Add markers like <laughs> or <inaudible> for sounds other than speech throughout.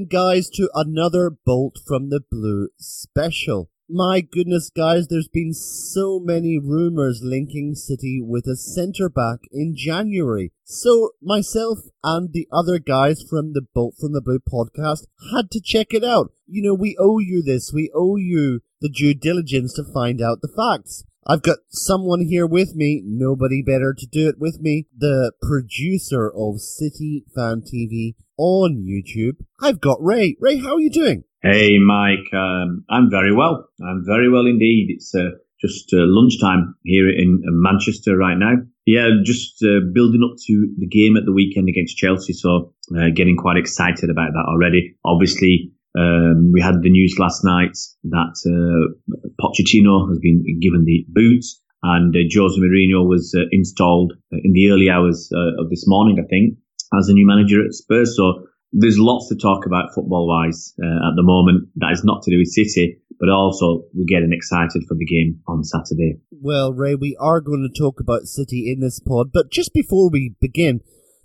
Welcome, guys, to another Bolt from the Blue special. My goodness, guys, there's been so many rumours linking City with a centre back in January. So, myself and the other guys from the Bolt from the Blue podcast had to check it out. You know, we owe you this. We owe you the due diligence to find out the facts. I've got someone here with me, nobody better to do it with me, the producer of City Fan TV on YouTube. I've got Ray. Ray, how are you doing? Hey, Mike. Um, I'm very well. I'm very well indeed. It's uh, just uh, lunchtime here in Manchester right now. Yeah, just uh, building up to the game at the weekend against Chelsea. So uh, getting quite excited about that already. Obviously, um, we had the news last night that uh, Pochettino has been given the boot and uh, Jose Mourinho was uh, installed in the early hours uh, of this morning, I think, as a new manager at Spurs. So there's lots to talk about football wise uh, at the moment. That is not to do with City, but also we're getting excited for the game on Saturday. Well, Ray, we are going to talk about City in this pod, but just before we begin,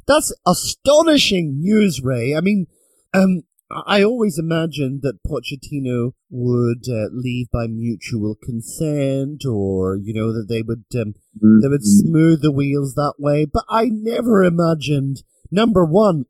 that's astonishing news, Ray. I mean, um, I always imagined that Pochettino would uh, leave by mutual consent, or you know that they would um, mm-hmm. they would smooth the wheels that way. But I never imagined number one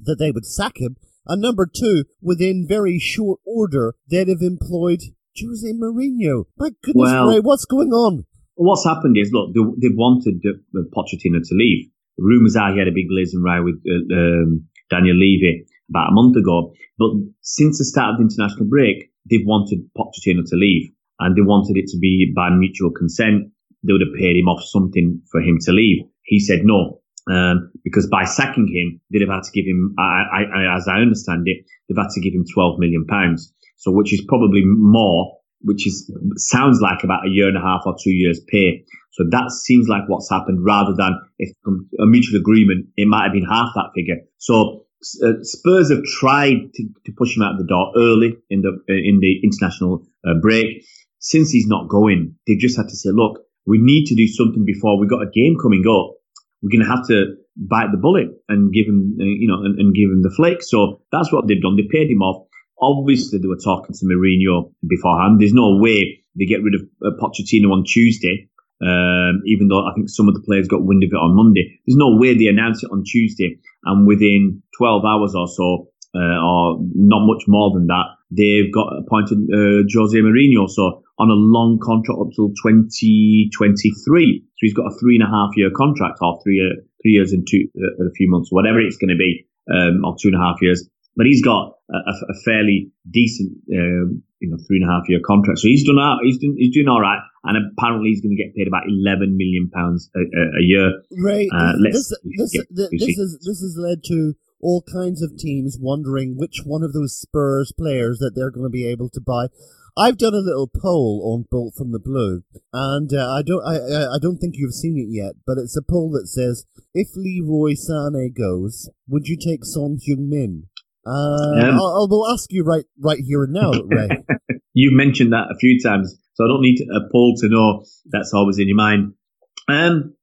that they would sack him, and number two, within very short order, they'd have employed Jose Mourinho. My goodness, well, Ray, what's going on? What's happened is, look, they, they wanted uh, Pochettino to leave. Rumours are he had a big blazing row with uh, um, Daniel Levy about a month ago. But since the start of the international break, they've wanted Pochettino to leave and they wanted it to be by mutual consent. They would have paid him off something for him to leave. He said no. Um, because by sacking him, they'd have had to give him, I, I, as I understand it, they've had to give him 12 million pounds. So, which is probably more, which is, sounds like about a year and a half or two years pay. So that seems like what's happened rather than if a mutual agreement, it might have been half that figure. So uh, Spurs have tried to, to, push him out the door early in the uh, in the international uh, break. Since he's not going, they've just had to say, look, we need to do something before we've got a game coming up. We're going to have to bite the bullet and give him, uh, you know, and, and, give him the flick. So that's what they've done. They paid him off. Obviously, they were talking to Mourinho beforehand. There's no way they get rid of uh, Pochettino on Tuesday um, even though I think some of the players got wind of it on Monday. There's no way they announced it on Tuesday, and within 12 hours or so, uh, or not much more than that, they've got appointed uh, Jose Mourinho. So on a long contract up till 2023. So he's got a three and a half year contract, or three, uh, three years and two, uh, a few months, whatever it's going to be, um, or two and a half years. But he's got a, a fairly decent, um, you know, three and a half year contract. So he's done out. He's doing, he's doing all right. And apparently he's going to get paid about 11 million pounds a, a, year. Right. Uh, this, this, this, this, is, this has led to all kinds of teams wondering which one of those Spurs players that they're going to be able to buy. I've done a little poll on Bolt from the Blue, and uh, I don't, I, I don't think you've seen it yet, but it's a poll that says, if Leroy Sané goes, would you take Son Heung-min? Uh, um, I'll, I'll ask you right right here and now, Ray. <laughs> You've mentioned that a few times, so I don't need a poll to know that's always in your mind. Um,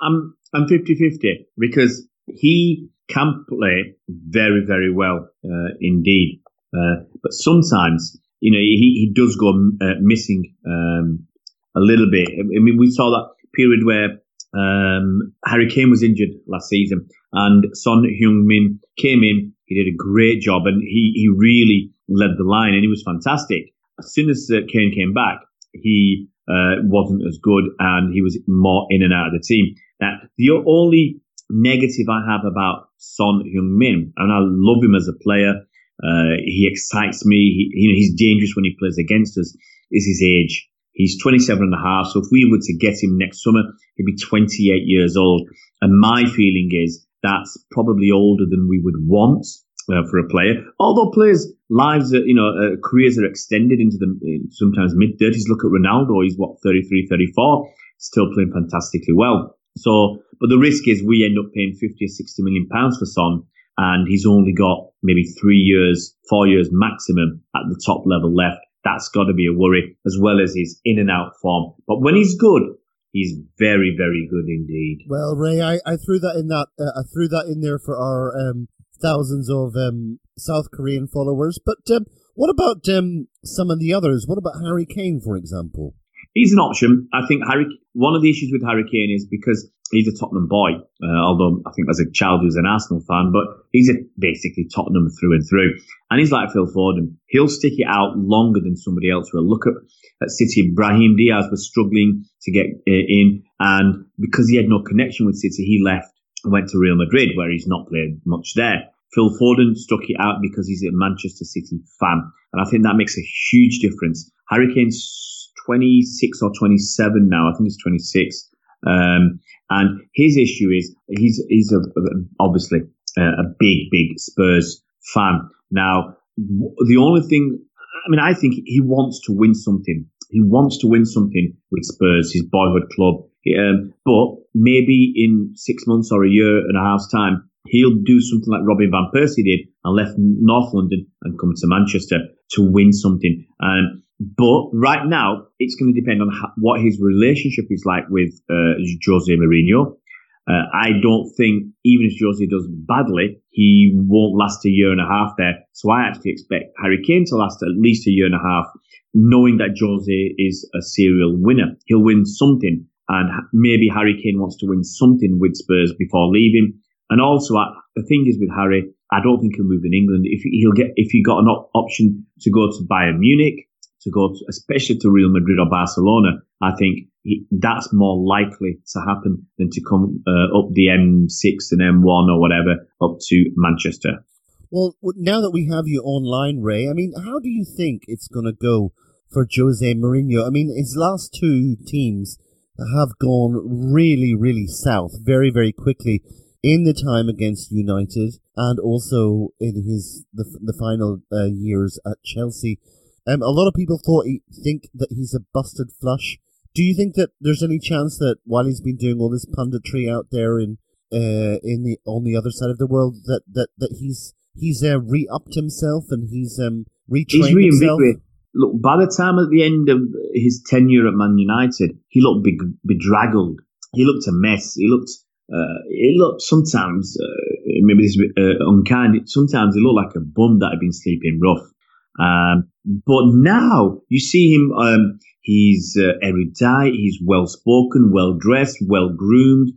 I'm I'm 50-50 because he can play very very well uh, indeed, uh, but sometimes you know he he does go uh, missing um, a little bit. I mean, we saw that period where um, Harry Kane was injured last season, and Son Heung-min came in. He did a great job, and he he really led the line, and he was fantastic. As soon as uh, Kane came back, he uh, wasn't as good, and he was more in and out of the team. Now, the only negative I have about Son Heung-min, and I love him as a player. Uh, he excites me. He, you know, he's dangerous when he plays against us. Is his age? He's 27 and a half. So if we were to get him next summer, he'd be 28 years old. And my feeling is that's probably older than we would want uh, for a player. Although players' lives, are, you know, uh, careers are extended into the uh, sometimes mid 30s. Look at Ronaldo. He's what, 33, 34, still playing fantastically well. So, but the risk is we end up paying 50 or 60 million pounds for Son and he's only got maybe three years, four years maximum at the top level left that's got to be a worry, as well as his in and out form. But when he's good, he's very, very good indeed. Well, Ray, I, I threw that in that uh, I threw that in there for our um, thousands of um, South Korean followers. But um, what about um, some of the others? What about Harry Kane, for example? He's an option. I think Harry. One of the issues with Harry Kane is because he's a Tottenham boy. Uh, although I think as a child he was an Arsenal fan, but he's a, basically Tottenham through and through. And he's like Phil Foden. He'll stick it out longer than somebody else will. Look at at City. Brahim Diaz was struggling to get uh, in, and because he had no connection with City, he left and went to Real Madrid, where he's not played much there. Phil Foden stuck it out because he's a Manchester City fan. And I think that makes a huge difference. Harry Kane's 26 or 27 now. I think he's 26. Um, and his issue is he's, he's a, obviously a, a big, big Spurs fan. Now, the only thing, I mean, I think he wants to win something. He wants to win something with Spurs, his boyhood club. Um, but maybe in six months or a year and a half's time, he'll do something like Robin Van Persie did and left North London and come to Manchester to win something. And but right now, it's going to depend on how, what his relationship is like with uh, Jose Mourinho. Uh, I don't think even if Jose does badly, he won't last a year and a half there. So I actually expect Harry Kane to last at least a year and a half, knowing that Jose is a serial winner. He'll win something, and maybe Harry Kane wants to win something with Spurs before leaving. And also, I, the thing is with Harry, I don't think he'll move in England. If he'll get, if he got an op- option to go to Bayern Munich, to go to, especially to Real Madrid or Barcelona, I think he, that's more likely to happen than to come uh, up the M6 and M1 or whatever up to Manchester. Well, now that we have you online, Ray, I mean, how do you think it's going to go for Jose Mourinho? I mean, his last two teams have gone really, really south very, very quickly in the time against United and also in his the, the final uh, years at Chelsea. Um, a lot of people thought he, think that he's a busted flush. Do you think that there's any chance that while he's been doing all this punditry out there in uh, in the on the other side of the world that that, that he's he's uh, re-upped himself and he's um retrained he's himself? Look, by the time at the end of his tenure at Man United, he looked bedraggled. He looked a mess. He looked uh, it looked sometimes, uh, maybe this is uh, unkind, sometimes it looked like a bum that had been sleeping rough. Um, but now you see him, um, he's uh, erudite, he's well spoken, well dressed, well groomed,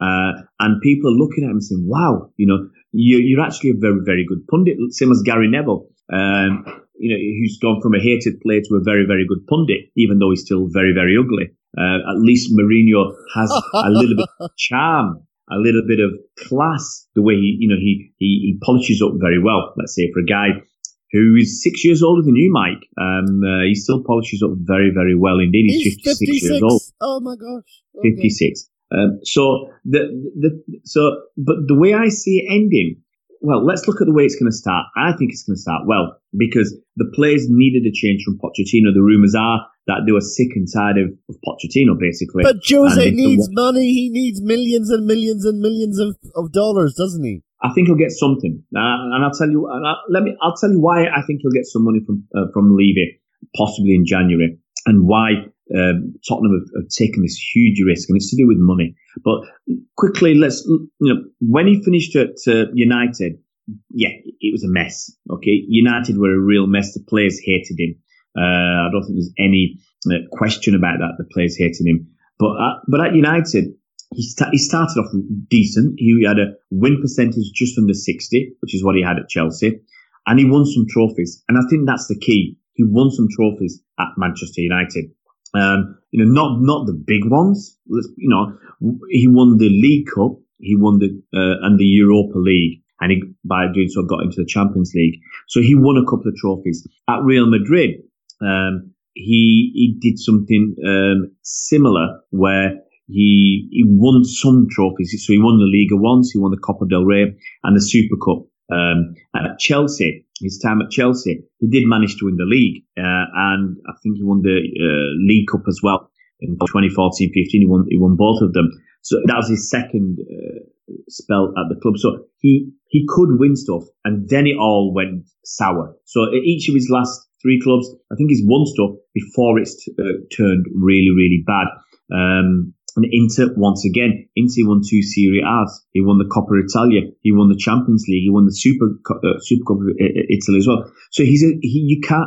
uh, and people are looking at him saying, wow, you know, you're, you're actually a very, very good pundit, same as Gary Neville. Um, you know, who's gone from a hated player to a very, very good pundit, even though he's still very, very ugly. Uh, at least Mourinho has a little bit of <laughs> charm, a little bit of class. The way he, you know, he, he, he polishes up very well. Let's say for a guy who is six years older than you, Mike, um, uh, he still polishes up very, very well indeed. He's, He's 56, 56, years old. Oh my gosh. Okay. 56. Um, so the, the, so, but the way I see it ending, well, let's look at the way it's going to start. I think it's going to start well because the players needed a change from Pochettino. The rumours are that they were sick and tired of, of Pochettino, basically. But Jose needs money. He needs millions and millions and millions of, of dollars, doesn't he? I think he'll get something, uh, and I'll tell you. Uh, let me. I'll tell you why I think he'll get some money from uh, from Levy, possibly in January, and why um, Tottenham have, have, taken this huge risk, and it's to do with money. But quickly, let's you know when he finished at uh, United, yeah, it was a mess. Okay, United were a real mess. The players hated him. Uh, I don't think there's any uh, question about that. The players hated him. But but at United, he, he started off decent. He had a win percentage just under 60, which is what he had at Chelsea. And he won some trophies. And I think that's the key. He won some trophies at Manchester United. Um, you know, not, not the big ones. You know, he won the League Cup. He won the, uh, and the Europa League. And he, by doing so, got into the Champions League. So he won a couple of trophies. At Real Madrid, um, he he did something um, similar where he he won some trophies. So he won the Liga once, he won the Copa del Rey and the Super Cup. Um, at Chelsea, his time at Chelsea, he did manage to win the league, uh, and I think he won the uh, League Cup as well in 2014-15. He won he won both of them. So that was his second uh, spell at the club. So he he could win stuff, and then it all went sour. So each of his last three clubs. I think he's won stuff before it's uh, turned really, really bad. Um, And Inter, once again, Inter won two Serie A's. He won the Coppa Italia. He won the Champions League. He won the Super uh, Super Cup of Italy as well. So he's a, he, you can't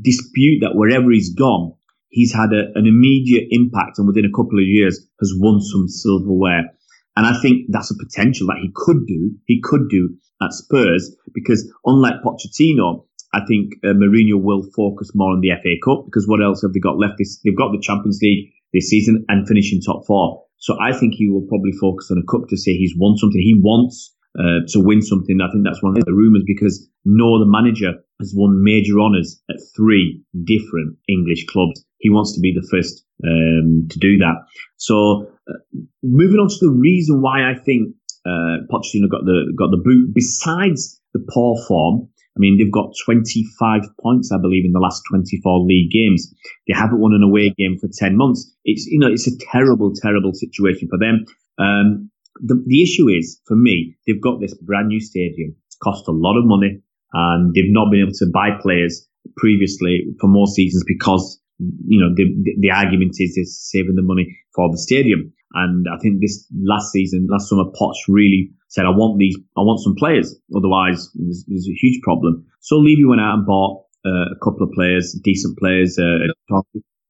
dispute that wherever he's gone, he's had a, an immediate impact and within a couple of years has won some silverware. And I think that's a potential that he could do. He could do at Spurs because unlike Pochettino, I think uh, Mourinho will focus more on the FA Cup because what else have they got left? They've got the Champions League this season and finishing top four. So I think he will probably focus on a cup to say he's won something. He wants uh, to win something. I think that's one of the rumours because no other manager has won major honours at three different English clubs. He wants to be the first um, to do that. So uh, moving on to the reason why I think uh, Pochettino got the got the boot, besides the poor form, I mean, they've got 25 points, I believe, in the last 24 league games. They haven't won an away game for 10 months. It's, you know, it's a terrible, terrible situation for them. Um, the, the issue is, for me, they've got this brand new stadium. It's cost a lot of money and they've not been able to buy players previously for more seasons because, you know, the, the, the argument is they're saving the money for the stadium. And I think this last season, last summer, Potts really said, I want these, I want some players. Otherwise, there's, there's a huge problem. So Levy went out and bought uh, a couple of players, decent players. Uh,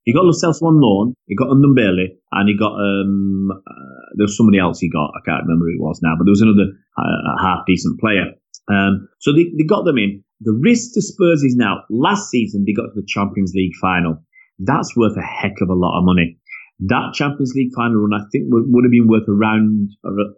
he got Lo Celso on loan. He got Ndombele, and he got um. Uh, there was somebody else he got. I can't remember who it was now, but there was another uh, half decent player. Um, so they, they got them in. The risk to Spurs is now. Last season they got to the Champions League final. That's worth a heck of a lot of money. That Champions League final run, I think, would, would have been worth around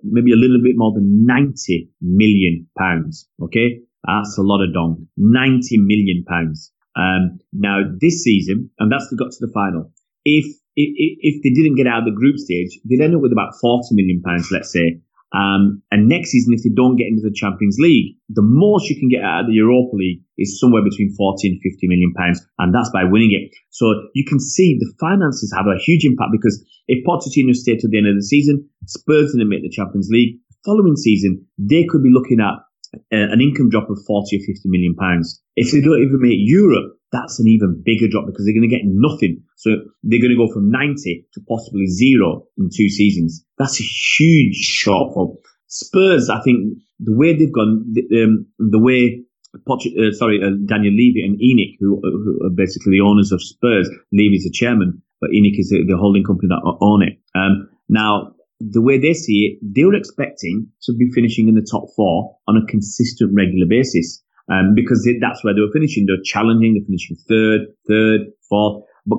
maybe a little bit more than 90 million pounds. Okay. That's a lot of dong. 90 million pounds. Um, now this season, and that's the got to the final. If, if, if they didn't get out of the group stage, they'd end up with about 40 million pounds, let's say. Um, and next season, if they don't get into the Champions League, the most you can get out of the Europa League is somewhere between 40 and 50 million pounds, and that's by winning it. So you can see the finances have a huge impact because if Pochettino stayed to the end of the season, Spurs didn't make the Champions League. Following season, they could be looking at an income drop of 40 or 50 million pounds. If they don't even make Europe, that's an even bigger drop because they're going to get nothing. So they're going to go from 90 to possibly zero in two seasons. That's a huge shortfall. Spurs, I think the way they've gone, the, um, the way uh, sorry, uh, Daniel Levy and ENIC, who, who, are basically the owners of Spurs. Levy's the chairman, but ENIC is the, the holding company that own it. Um, now, the way they see it, they were expecting to be finishing in the top four on a consistent, regular basis. Um, because that's where they were finishing. They're challenging, they're finishing third, third, fourth, but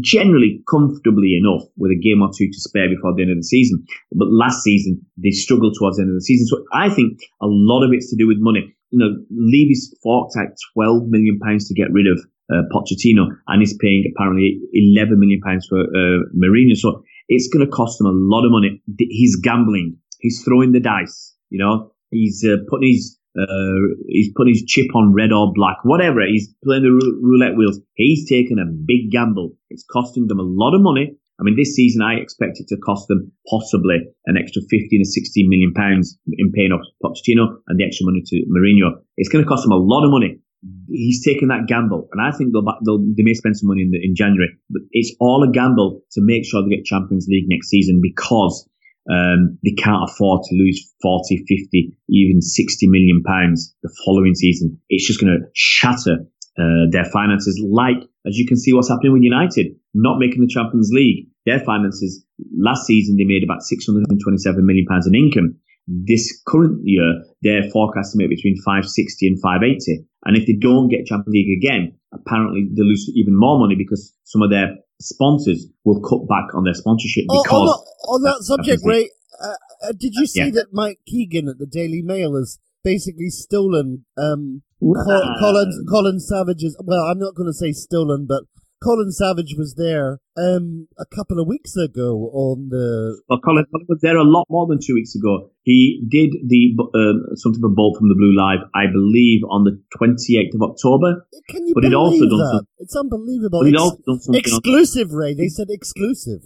generally comfortably enough with a game or two to spare before the end of the season. But last season, they struggled towards the end of the season. So I think a lot of it's to do with money. You know, Levy's forked out 12 million pounds to get rid of uh, Pochettino and he's paying apparently 11 million pounds for uh. So it's going to cost him a lot of money. He's gambling. He's throwing the dice. You know, he's uh, putting his uh, he's putting his chip on red or black, whatever. He's playing the roulette wheels. He's taking a big gamble. It's costing them a lot of money. I mean, this season I expect it to cost them possibly an extra 15 or 16 million pounds in paying off Pochettino and the extra money to Mourinho. It's going to cost them a lot of money he's taken that gamble, and I think they'll, they'll they may spend some money in, the, in January, but it's all a gamble to make sure they get Champions League next season because um, they can't afford to lose 40, 50, even 60 million pounds the following season. It's just going to shatter uh, their finances. Like as you can see, what's happening with United not making the Champions League. Their finances last season they made about 627 million pounds in income. This current year, they're forecasting it between 560 and 580. And if they don't get Champions League again, apparently they lose even more money because some of their sponsors will cut back on their sponsorship oh, because. On, on that subject, Ray, uh, uh, did you see yeah. that Mike Keegan at the Daily Mail has basically stolen um, Colin, Colin Savage's. Well, I'm not going to say stolen, but Colin Savage was there um, a couple of weeks ago on the. Well, Colin, Colin was there a lot more than two weeks ago. He did the uh, something for Bolt from the Blue Live, I believe, on the 28th of October. Can you but believe also that? Done some, it's unbelievable. But he'd also done something exclusive, Ray. They said exclusive.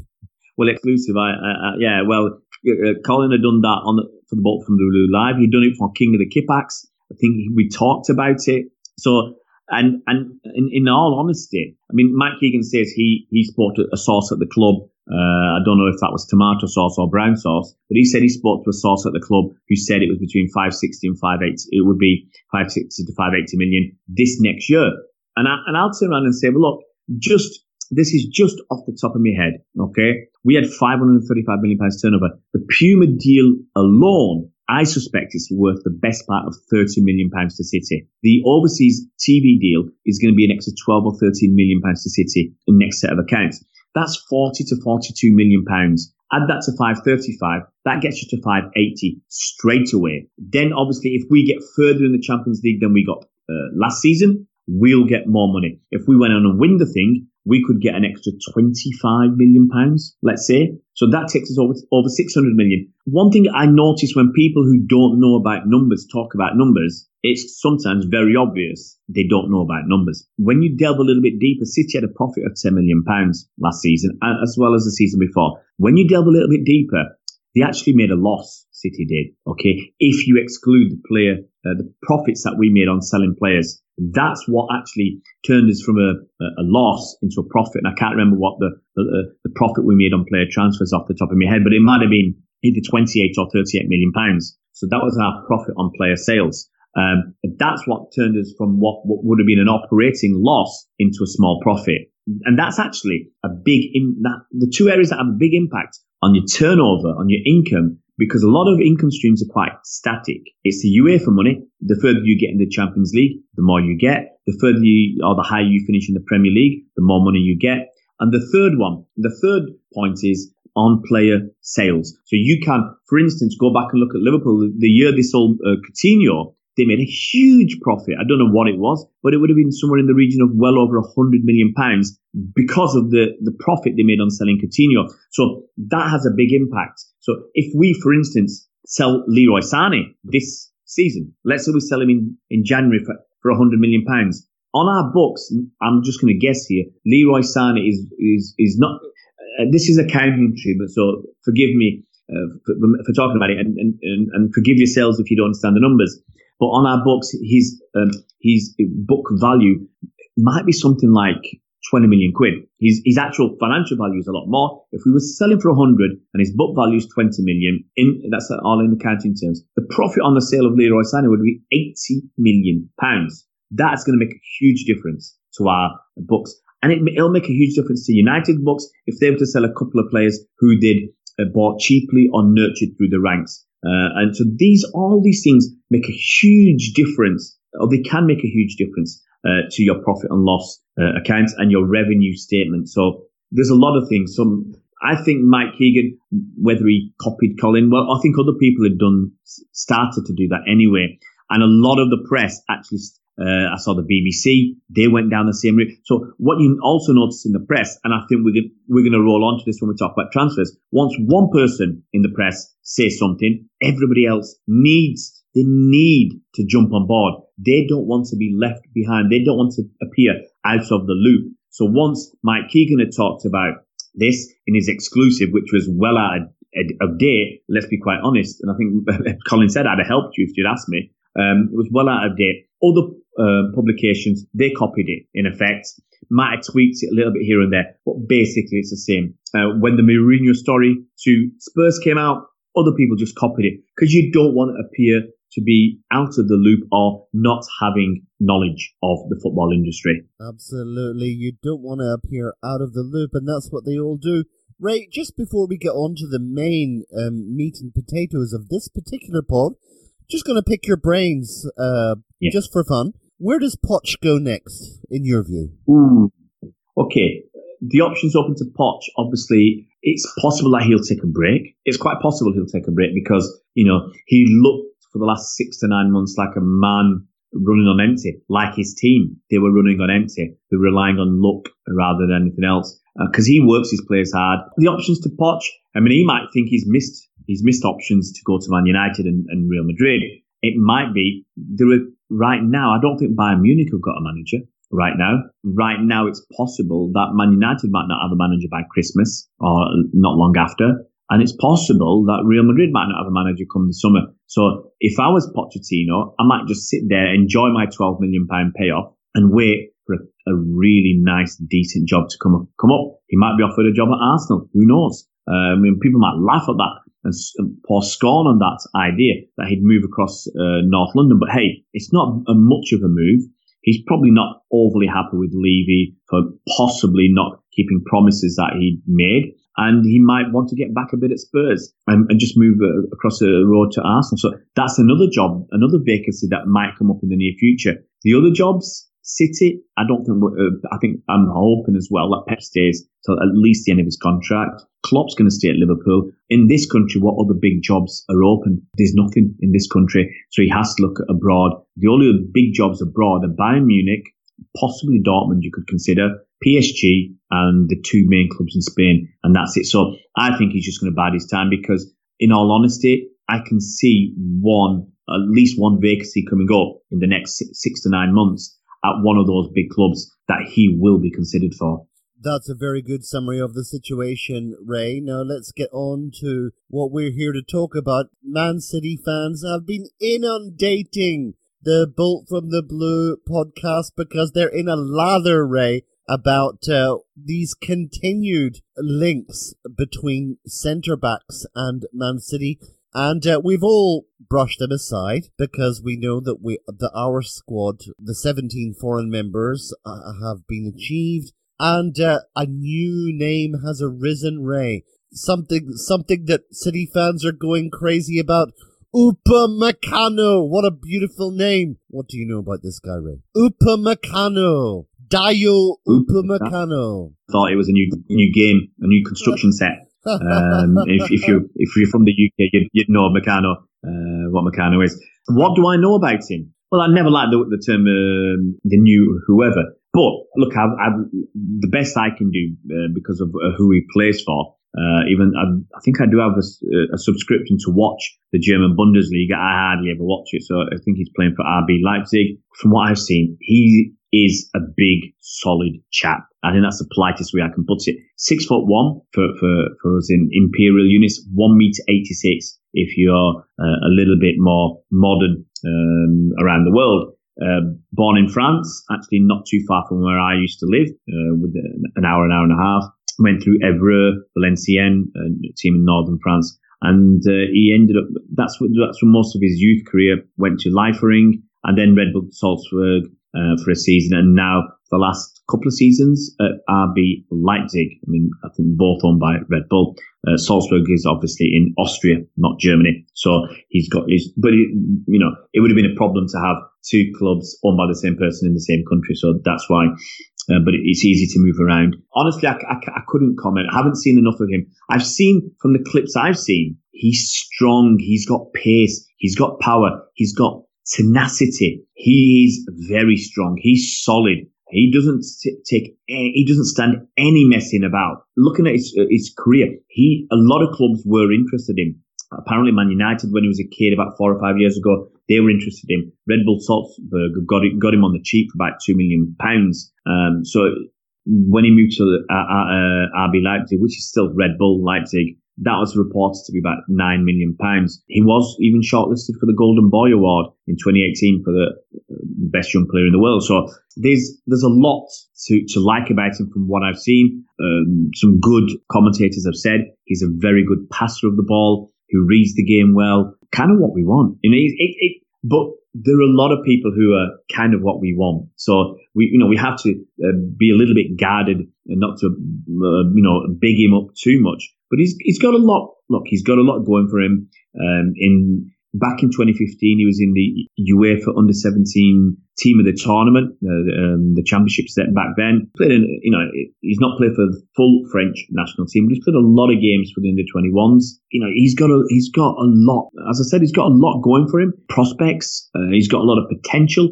Well, exclusive. I, I, I yeah. Well, uh, Colin had done that on the, for the Bolt from the Blue Live. He'd done it for King of the Kippax. I think we talked about it. So and and in, in all honesty, I mean, Matt Keegan says he he spoke to a source at the club Uh, I don't know if that was tomato sauce or brown sauce, but he said he spoke to a source at the club who said it was between 560 and 580. It would be 560 to 580 million this next year. And, I, and I'll turn around and say, well, look, just this is just off the top of my head. Okay. We had 535 million pounds turnover. The Puma deal alone, I suspect it's worth the best part of 30 million pounds to City. The overseas TV deal is going to be an extra 12 or 13 million pounds to City in next set of accounts. That's 40 to 42 million pounds. Add that to 535, that gets you to 580 straight away. Then obviously if we get further in the Champions League than we got uh, last season, we'll get more money. If we went on and win the thing, we could get an extra 25 million pounds, let's say. So that takes us over, over 600 million. One thing I notice when people who don't know about numbers talk about numbers, it's sometimes very obvious they don't know about numbers. When you delve a little bit deeper, City had a profit of 10 million pounds last season, as well as the season before. When you delve a little bit deeper, they actually made a loss. City did. Okay, if you exclude the player, uh, the profits that we made on selling players, that's what actually turned us from a, a loss into a profit. And I can't remember what the, the, the profit we made on player transfers off the top of my head, but it might have been either 28 or 38 million pounds. So that was our profit on player sales. Um, that's what turned us from what, what, would have been an operating loss into a small profit. And that's actually a big, in, that, the two areas that have a big impact on your turnover, on your income, because a lot of income streams are quite static. It's the UEFA money. The further you get in the Champions League, the more you get. The further you, or the higher you finish in the Premier League, the more money you get. And the third one, the third point is on player sales. So you can, for instance, go back and look at Liverpool. The year they sold uh, Coutinho, they made a huge profit. I don't know what it was, but it would have been somewhere in the region of well over a hundred million pounds because of the, the profit they made on selling Coutinho. So that has a big impact. So if we, for instance, sell Leroy Sané this season, let's say we sell him in, in January for, for a hundred million pounds. On our books, I'm just going to guess here, Leroy Sané is, is, is not, uh, this is accounting but so forgive me uh, for, for, talking about it and, and, and forgive yourselves if you don't understand the numbers. But on our books, his um, his book value might be something like 20 million quid. His, his actual financial value is a lot more. If we were selling for 100 and his book value is 20 million, in, that's all in accounting terms, the profit on the sale of Leroy Sané would be 80 million pounds. That's going to make a huge difference to our books. And it, will make a huge difference to United books if they were to sell a couple of players who did uh, bought cheaply or nurtured through the ranks. Uh, and so these, all these things make a huge difference, or they can make a huge difference uh, to your profit and loss uh, accounts and your revenue statement. So there's a lot of things. Some, I think Mike Keegan, whether he copied Colin, well, I think other people had done, started to do that anyway. And a lot of the press actually uh, I saw the BBC; they went down the same route. So what you also notice in the press, and I think we're we're going to roll on to this when we talk about transfers. Once one person in the press says something, everybody else needs they need to jump on board. They don't want to be left behind. They don't want to appear out of the loop. So once Mike Keegan had talked about this in his exclusive, which was well out of date, let's be quite honest. And I think <laughs> Colin said I'd have helped you if you'd asked me. Um, it was well out of date. Other uh, publications, they copied it in effect. Might have tweaked it a little bit here and there, but basically it's the same. Uh, when the Mourinho story to Spurs came out, other people just copied it because you don't want to appear to be out of the loop or not having knowledge of the football industry. Absolutely. You don't want to appear out of the loop, and that's what they all do. Right, just before we get on to the main um, meat and potatoes of this particular pod, just going to pick your brains uh, yeah. just for fun. Where does Poch go next, in your view? Ooh. Okay, the options open to Poch. Obviously, it's possible that he'll take a break. It's quite possible he'll take a break because you know he looked for the last six to nine months like a man running on empty, like his team. They were running on empty. They're relying on luck rather than anything else because uh, he works his players hard. The options to Poch, I mean, he might think he's missed he's missed options to go to Man United and, and Real Madrid. It might be there are right now. I don't think Bayern Munich have got a manager right now. Right now, it's possible that Man United might not have a manager by Christmas or not long after. And it's possible that Real Madrid might not have a manager come the summer. So if I was Pochettino, I might just sit there, enjoy my 12 million pound payoff and wait for a, a really nice, decent job to come up, come up. He might be offered a job at Arsenal. Who knows? Uh, I mean, people might laugh at that and, pour scorn on that idea that he'd move across uh, North London. But hey, it's not a, much of a move. He's probably not overly happy with Levy for possibly not keeping promises that he made. And he might want to get back a bit at Spurs and, and just move uh, across the road to Arsenal. So that's another job, another vacancy that might come up in the near future. The other jobs, City, I don't think. Uh, I think I'm hoping as well that Pep stays till at least the end of his contract. Klopp's going to stay at Liverpool. In this country, what other big jobs are open? There's nothing in this country, so he has to look abroad. The only big jobs abroad are Bayern Munich, possibly Dortmund. You could consider PSG and the two main clubs in Spain, and that's it. So I think he's just going to bide his time because, in all honesty, I can see one, at least one vacancy coming up in the next six to nine months at one of those big clubs that he will be considered for. That's a very good summary of the situation, Ray. Now let's get on to what we're here to talk about. Man City fans have been inundating the Bolt from the Blue podcast because they're in a lather, Ray, about uh, these continued links between centre backs and Man City. And uh, we've all brushed them aside because we know that we, that our squad, the 17 foreign members, uh, have been achieved, and uh, a new name has arisen. Ray, something, something that City fans are going crazy about. Upamecano, what a beautiful name! What do you know about this guy, Ray? Upamecano, Dayot Upamecano. Thought it was a new new game, a new construction set. Um, <laughs> if, if you if you're from the UK, you'd, you'd know Meccano, uh, what Meccano is. What do I know about him? Well, I never liked the, the term uh, the new whoever. But look, I've, I've, the best I can do uh, because of uh, who he plays for. Uh, even I, I, think I do have a, a, subscription to watch the German Bundesliga. I hardly ever watch it, so I think he's playing for RB Leipzig. From what I've seen, he is a big, solid chap. I think that's the politest way I can put it. Six foot one for, for, for us in imperial units, one meter 86 if you're uh, a little bit more modern um, around the world. Uh, born in France, actually not too far from where I used to live, uh, with an hour, an hour and a half. Went through Evreux, Valenciennes, a team in northern France, and uh, he ended up. That's what that's where most of his youth career went to Liefering, and then Red Bull Salzburg, uh, for a season, and now the last couple of seasons at RB Leipzig. I mean, I think both owned by Red Bull. Uh, Salzburg is obviously in Austria, not Germany. So he's got his, but you know, it would have been a problem to have two clubs owned by the same person in the same country. So that's why. Uh, but it's easy to move around. Honestly, I, I, I couldn't comment. I haven't seen enough of him. I've seen from the clips I've seen, he's strong. He's got pace. He's got power. He's got tenacity. He is very strong. He's solid. He doesn't take, he doesn't stand any messing about. Looking at his, uh, his career, he, a lot of clubs were interested in. Apparently, Man United, when he was a kid about four or five years ago, they were interested in. Red Bull Salzburg got, it, got him on the cheap for about two million pounds. Um, so when he moved to uh, uh, RB Leipzig, which is still Red Bull Leipzig, that was reported to be about nine million pounds. He was even shortlisted for the Golden Boy Award in 2018 for the uh, best young player in the world. So there's there's a lot to, to like about him from what I've seen. Um, some good commentators have said he's a very good passer of the ball who reads the game well. Kind of what we want. You know, it, it, but there are a lot of people who are kind of what we want. So we, you know, we have to uh, be a little bit guarded and not to, uh, you know, big him up too much. But he's he's got a lot. Look, he's got a lot going for him. Um, in back in 2015, he was in the UEFA Under 17 team of the tournament, uh, um, the championship set back then. Played in, you know, he's not played for the full French national team, but he's played a lot of games for the under 21s. You know, he's got a, he's got a lot, as I said, he's got a lot going for him. Prospects, uh, he's got a lot of potential.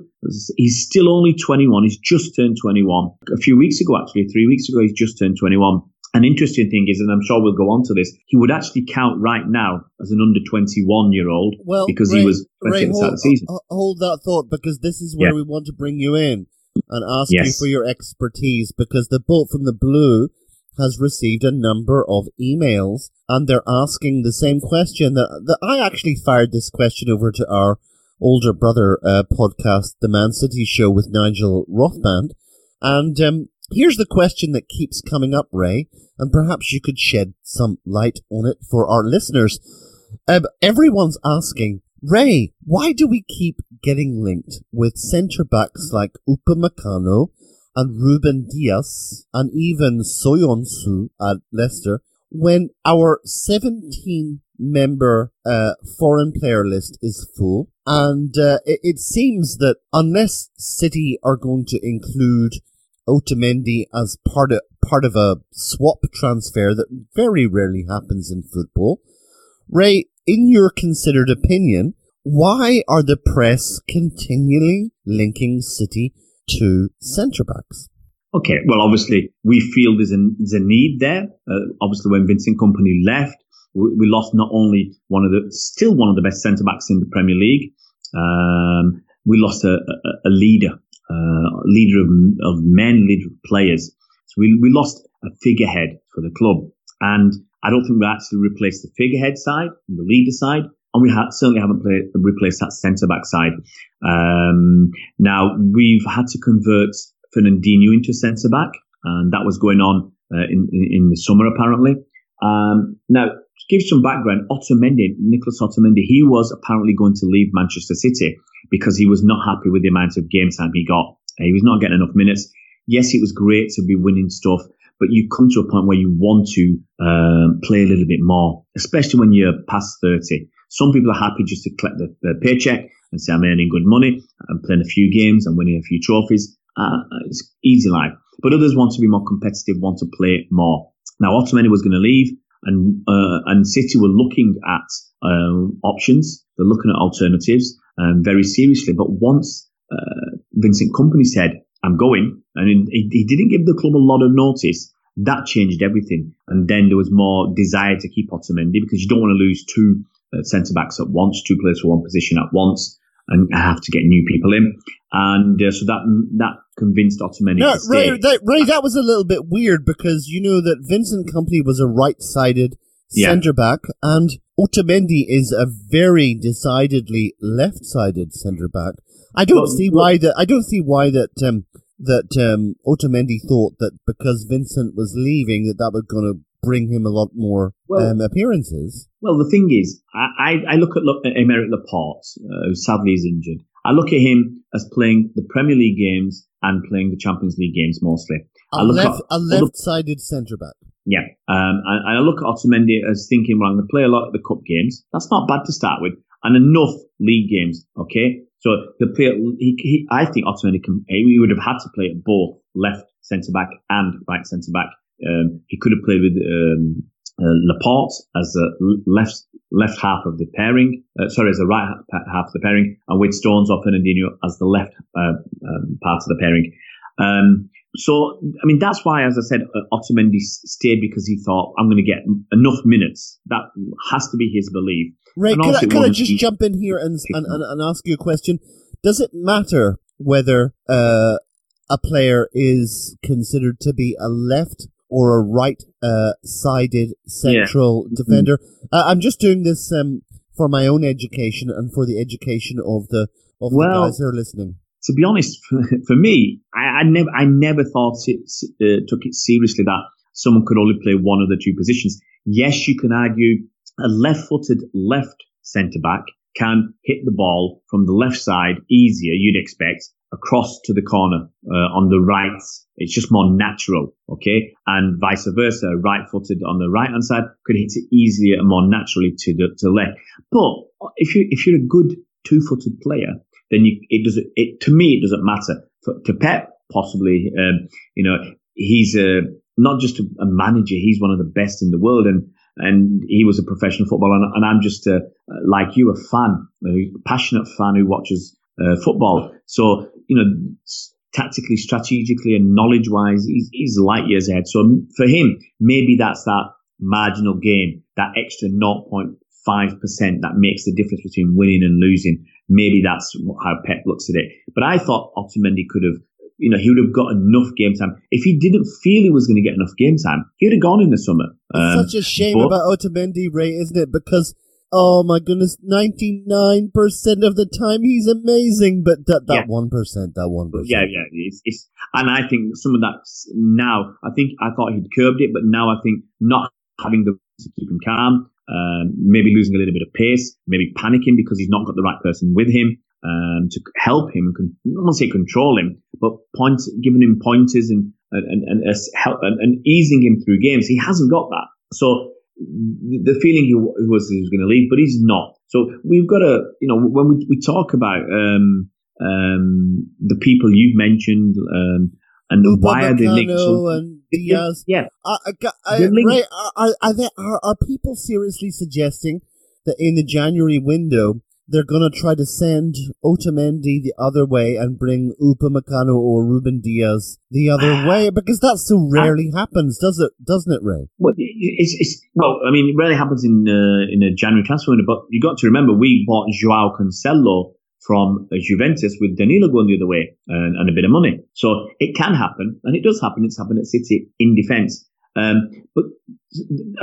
He's still only 21. He's just turned 21. A few weeks ago, actually, three weeks ago, he's just turned 21 an interesting thing is, and I'm sure we'll go on to this, he would actually count right now as an under 21 year old well, because Ray, he was Ray, hold, at the season. Hold that thought because this is where yeah. we want to bring you in and ask yes. you for your expertise because the Bolt from the Blue has received a number of emails and they're asking the same question that, that I actually fired this question over to our older brother uh, podcast, The Man City Show with Nigel Rothband And um, here's the question that keeps coming up, Ray, and perhaps you could shed some light on it for our listeners. Um, everyone's asking, Ray, why do we keep getting linked with centre backs like Upamecano and Ruben Dias and even Soyuncu at Leicester when our 17 member uh, foreign player list is full? And uh, it, it seems that unless City are going to include Otamendi as part of part of a swap transfer that very rarely happens in football. Ray, in your considered opinion, why are the press continually linking City to centre backs? Okay, well, obviously we feel there's a, there's a need there. Uh, obviously, when Vincent Kompany left, we, we, lost not only one of the still one of the best centre backs in the Premier League. Um, we lost a, a, a leader uh, leader of, of men, leader of players. So we, we lost a figurehead for the club. And I don't think we actually replaced the figurehead side, the leader side, and we ha- certainly haven't play- replaced that centre back side. Um, now we've had to convert Fernandinho into centre back, and that was going on uh, in, in, in the summer apparently. Um, now to give some background, Otamendi, Nicholas Otamendi, he was apparently going to leave Manchester City because he was not happy with the amount of game time he got. Uh, he was not getting enough minutes. Yes, it was great to be winning stuff, but you come to a point where you want to um, play a little bit more, especially when you're past 30. Some people are happy just to collect the, the paycheck and say, I'm earning good money, I'm playing a few games, I'm winning a few trophies. Uh, it's easy life. But others want to be more competitive, want to play more. Now, Otamendi was going to leave, and uh, and City were looking at uh, options. They're looking at alternatives um, very seriously. But once uh, Vincent Kompany said, I'm going, and he, he didn't give the club a lot of notice, that changed everything. And then there was more desire to keep Otamendi because you don't want to lose two uh, centre backs at once, two players for one position at once, and have to get new people in. And uh, so that that convinced Otamendi no, to stay. Ray, that, Ray, that was a little bit weird because you know that Vincent Kompany was a right-sided yeah. centre back, and Otamendi is a very decidedly left-sided centre back. I don't well, see why that. I don't see why that um, that um, Otamendi thought that because Vincent was leaving that that was going to bring him a lot more well, um, appearances. Well, the thing is, I, I, look at at Aymeric Laporte, uh, who sadly is injured. I look at him as playing the Premier League games and playing the Champions League games mostly. A left, a left-sided centre back. Yeah, um, and, and, I look at Otamendi as thinking, well, I'm going to play a lot of the cup games. That's not bad to start with, and enough league games. Okay, so the player, he, he, I think Otamendi can, he would have had to play at both left centre back and right centre back. Um, he could have played with um, uh, Laporte as the left left half of the pairing, uh, sorry, as the right half of the pairing, and with Stones or Fernandinho as the left uh, um, part of the pairing. Um, so, I mean, that's why, as I said, uh, Otamendi stayed because he thought, I'm going to get enough minutes. That has to be his belief. Right. Can I, can I just jump in here and, and, and, and, ask you a question? Does it matter whether uh, a player is considered to be a left or a right-sided uh, central yeah. Mm-hmm. defender? Uh, I'm just doing this um, for my own education and for the education of the of well, the guys who are listening to be honest, for, for me, I, I, never, I never thought it uh, took it seriously that someone could only play one of the two positions. Yes, you can argue a left-footed left centre back can hit the ball from the left side easier, you'd expect, across to the corner uh, on the right. It's just more natural, okay? And vice versa, right-footed on the right-hand side could hit it easier and more naturally to the to left. But if you if you're a good two-footed player, then you, it doesn't, it, to me, it doesn't matter. For, to Pep, possibly, um, you know, he's a, not just a, a, manager, he's one of the best in the world. And, and he was a professional footballer. And, and I'm just, a, like you, a fan, a passionate fan who watches uh, football. So, you know, tactically, strategically, and knowledge wise, he's, he's light years ahead. So for him, maybe that's that marginal gain, that extra 0.5% that makes the difference between winning and losing. Maybe that's how Pep looks at it. But I thought Otamendi could have, you know, he would have got enough game time. If he didn't feel he was going to get enough game time, he would have gone in the summer. Um, such a shame but, about Otamendi, Ray, isn't it? Because oh my goodness, ninety nine percent of the time he's amazing, but that that one that one percent. Yeah, yeah, it's, it's and I think some of that now. I think I thought he'd curbed it, but now I think not having the to keep him calm, um, maybe losing a little bit of pace, maybe panicking because he's not got the right person with him um, to help him. Con- I don't say control him, but point, giving him pointers and and and, and, help, and, and easing him through games. He hasn't got that. So the feeling he was he was going to leave, but he's not. So we've got to, you know, when we, we talk about um, um, the people you've mentioned um, and why are they linked? So, and Dias. Yeah, uh, uh, uh, right. Are, are, they, are, are people seriously suggesting that in the January window they're going to try to send Otamendi the other way and bring Upamecano or Ruben Dias the other ah. way because that so rarely I, happens, does it? Doesn't it, Ray? Well, it's, it's well, I mean, it rarely happens in uh, in a January transfer window. But you've got to remember, we bought Joao Cancelo from uh, Juventus with Danilo going the other way and, and, a bit of money. So it can happen, and it does happen. It's happened at City in defence. Um, but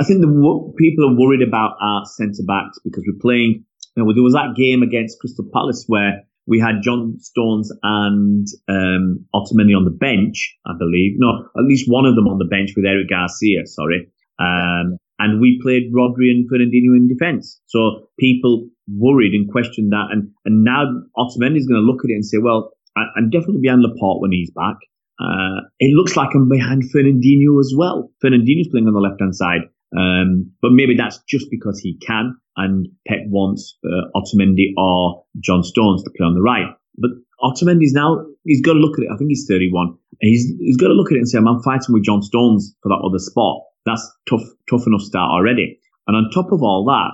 I think the people are worried about our centre backs because we're playing you know, there was that game against Crystal Palace where we had John Stones and um, Otamendi on the bench, I believe. No, at least one of them on the bench with Eric Garcia, sorry. Um, and we played Rodri and Fernandinho in defence. So people worried and questioned that. And, and now Otamendi is going to look at it and say, well, I, am definitely behind Laporte when he's back. Uh, it looks like I'm behind Fernandinho as well. Fernandinho's playing on the left hand side. Um, but maybe that's just because he can and Pep wants uh, Otamendi or John Stones to play on the right. But Otamendi's now, he's got to look at it. I think he's 31. And he's, he's got to look at it and say, I'm fighting with John Stones for that other spot. That's tough, tough enough start already. And on top of all that,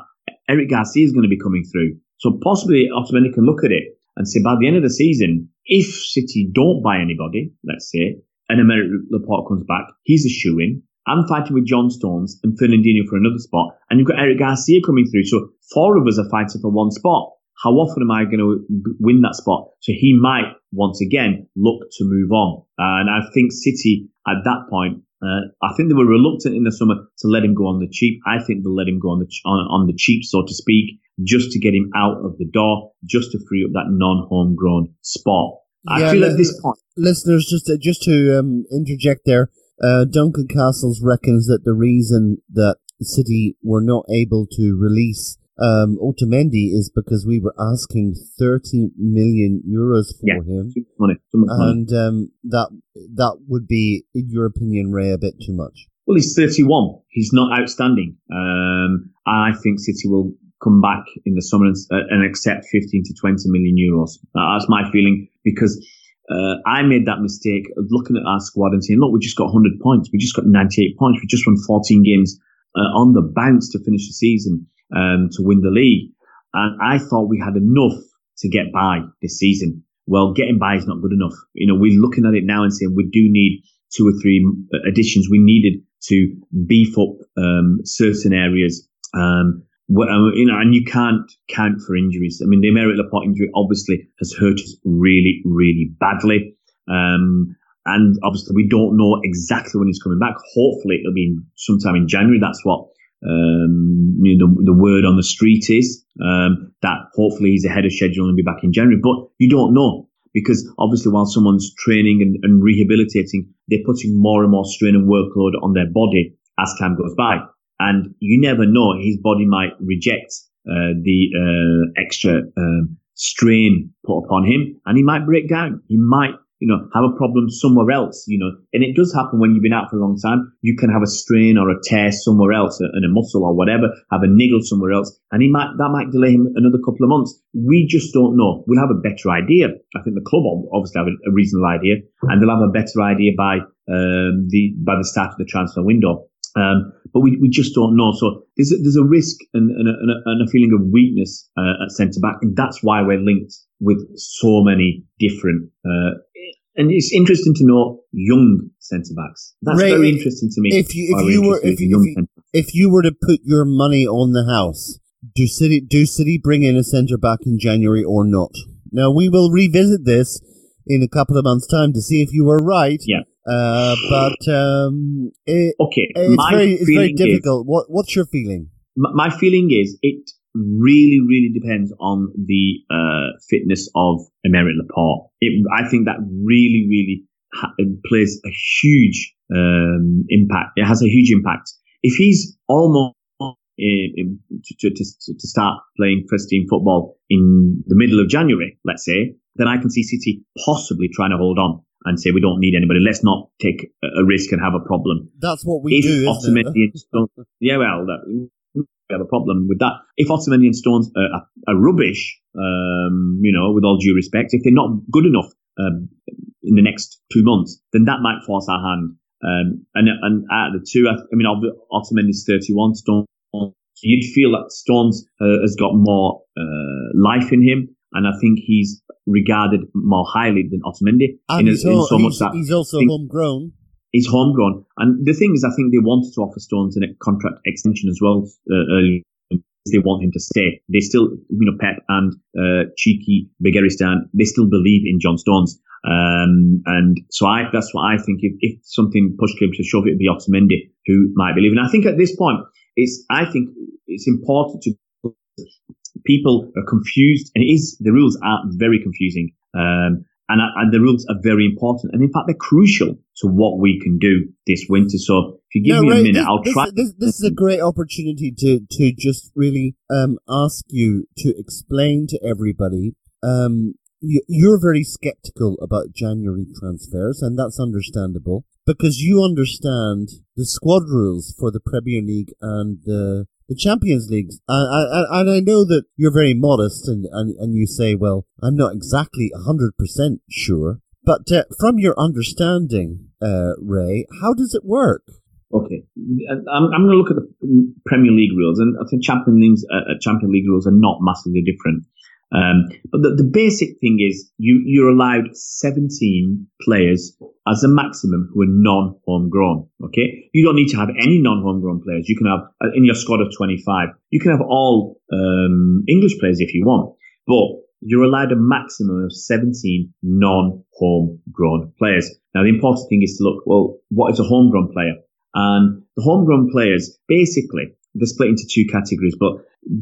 Eric Garcia is going to be coming through. So possibly Otamendi can look at it and say, by the end of the season, if City don't buy anybody, let's say, and Aymeric Laporte comes back, he's a shoe in. I'm fighting with John Stones and Fernandinho for another spot, and you've got Eric Garcia coming through. So four of us are fighting for one spot. How often am I going to win that spot? So he might once again look to move on. And I think City at that point, uh, I think they were reluctant in the summer to let him go on the cheap. I think they'll let him go on the on, on the cheap, so to speak, just to get him out of the door, just to free up that non-homegrown spot. I feel at this point, listeners, just to, just to um, interject there. Uh, Duncan Castles reckons that the reason that City were not able to release um, Otamendi is because we were asking 30 million euros for yeah, him. Money, and um, that that would be, in your opinion, Ray, a bit too much. Well, he's 31. He's not outstanding. Um, I think City will come back in the summer and, uh, and accept 15 to 20 million euros. Uh, that's my feeling because uh, I made that mistake of looking at our squad and saying, look, we just got 100 points. We just got 98 points. We just won 14 games uh, on the bounce to finish the season um, to win the league. And I thought we had enough to get by this season. Well, getting by is not good enough. You know, we're looking at it now and saying we do need two or three additions. We needed to beef up um, certain areas. Um, uh, you know, and you can't count for injuries. I mean, the Aymeric Laporte injury obviously has hurt us really, really badly. Um, and obviously we don't know exactly when he's coming back. Hopefully it'll be sometime in January. That's what, um, you know, the, the, word on the street is, um, that hopefully he's ahead of schedule and be back in January. But you don't know because obviously while someone's training and, and rehabilitating, they're putting more and more strain and workload on their body as time goes by and you never know his body might reject uh, the uh, extra um, strain put upon him, and he might break down. He might, you know, have a problem somewhere else. You know, and it does happen when you've been out for a long time. You can have a strain or a tear somewhere else, in a muscle or whatever, have a niggle somewhere else, and he might that might delay him another couple of months. We just don't know. We'll have a better idea. I think the club obviously have a, reasonable idea, and they'll have a better idea by um, the by the start of the transfer window. Um, but we, we just don't know. So there's a, there's a risk and, and, a, and a feeling of weakness uh, at centre back, and that's why we're linked with so many different. Uh, and it's interesting to know young centre backs. That's Ray, very interesting to me. If you if you were if you, if you, if you were to put your money on the house, do City do City bring in a centre back in January or not? Now we will revisit this in a couple of months' time to see if you were right. Yeah. Uh, but um, it, okay, it's very it's very difficult. Is, what what's your feeling? My feeling is it really, really depends on the uh, fitness of Aymeric Laporte. It, I think that really, really ha- plays a huge um, impact. It has a huge impact. If he's almost in, in, to, to, to, start playing first team football in the middle of January, let's say, then I can see City possibly trying to hold on and say we don't need anybody. Let's not take a risk and have a problem. That's what we if do. And Stones, yeah, well, that, we have a problem with that. If Otamendi and Stones are, are rubbish, um, you know, with all due respect, if they're not good enough um, in the next two months, then that might force our hand. Um, and and out of the two, I, I mean, is 31, Stones. So you'd feel that Stones uh, has got more uh, life in him, and I think he's regarded more highly than Otamendi. And in, he's, in so much that he's also homegrown. He's homegrown, and the thing is, I think they wanted to offer Stones a contract extension as well uh, They want him to stay. They still, you know, Pep and uh, Txiki Begiristain, they still believe in John Stones. Um, and so I, that's what I think. If, if something pushed him to shove, it'd be Otamendi who might be leaving. I think at this point, it's, I think it's important to people are confused, and it is the rules are very confusing, um, and, and the rules are very important, and in fact they're crucial to what we can do this winter. So if you give no, me a minute, this, I'll this, try. This, this, is a great opportunity to to just really um, ask you to explain to everybody. Um, you, you're very skeptical about January transfers, and that's understandable because you understand the squad rules for the Premier League and the the Champions League. And, and, I know that you're very modest and, and, and you say, well, I'm not exactly 100% sure. But uh, from your understanding, uh, Ray, how does it work? Okay, I'm, I'm going to look at the Premier League rules, and I think Champions League, uh, Champions League rules are not massively different. Um, but the, the, basic thing is you, you're allowed 17 players as a maximum who are non-homegrown. Okay. You don't need to have any non-homegrown players. You can have uh, in your squad of 25, you can have all, um, English players if you want, but you're allowed a maximum of 17 non-homegrown players. Now, the important thing is to look, well, what is a homegrown player? And the homegrown players, basically, they're split into two categories, but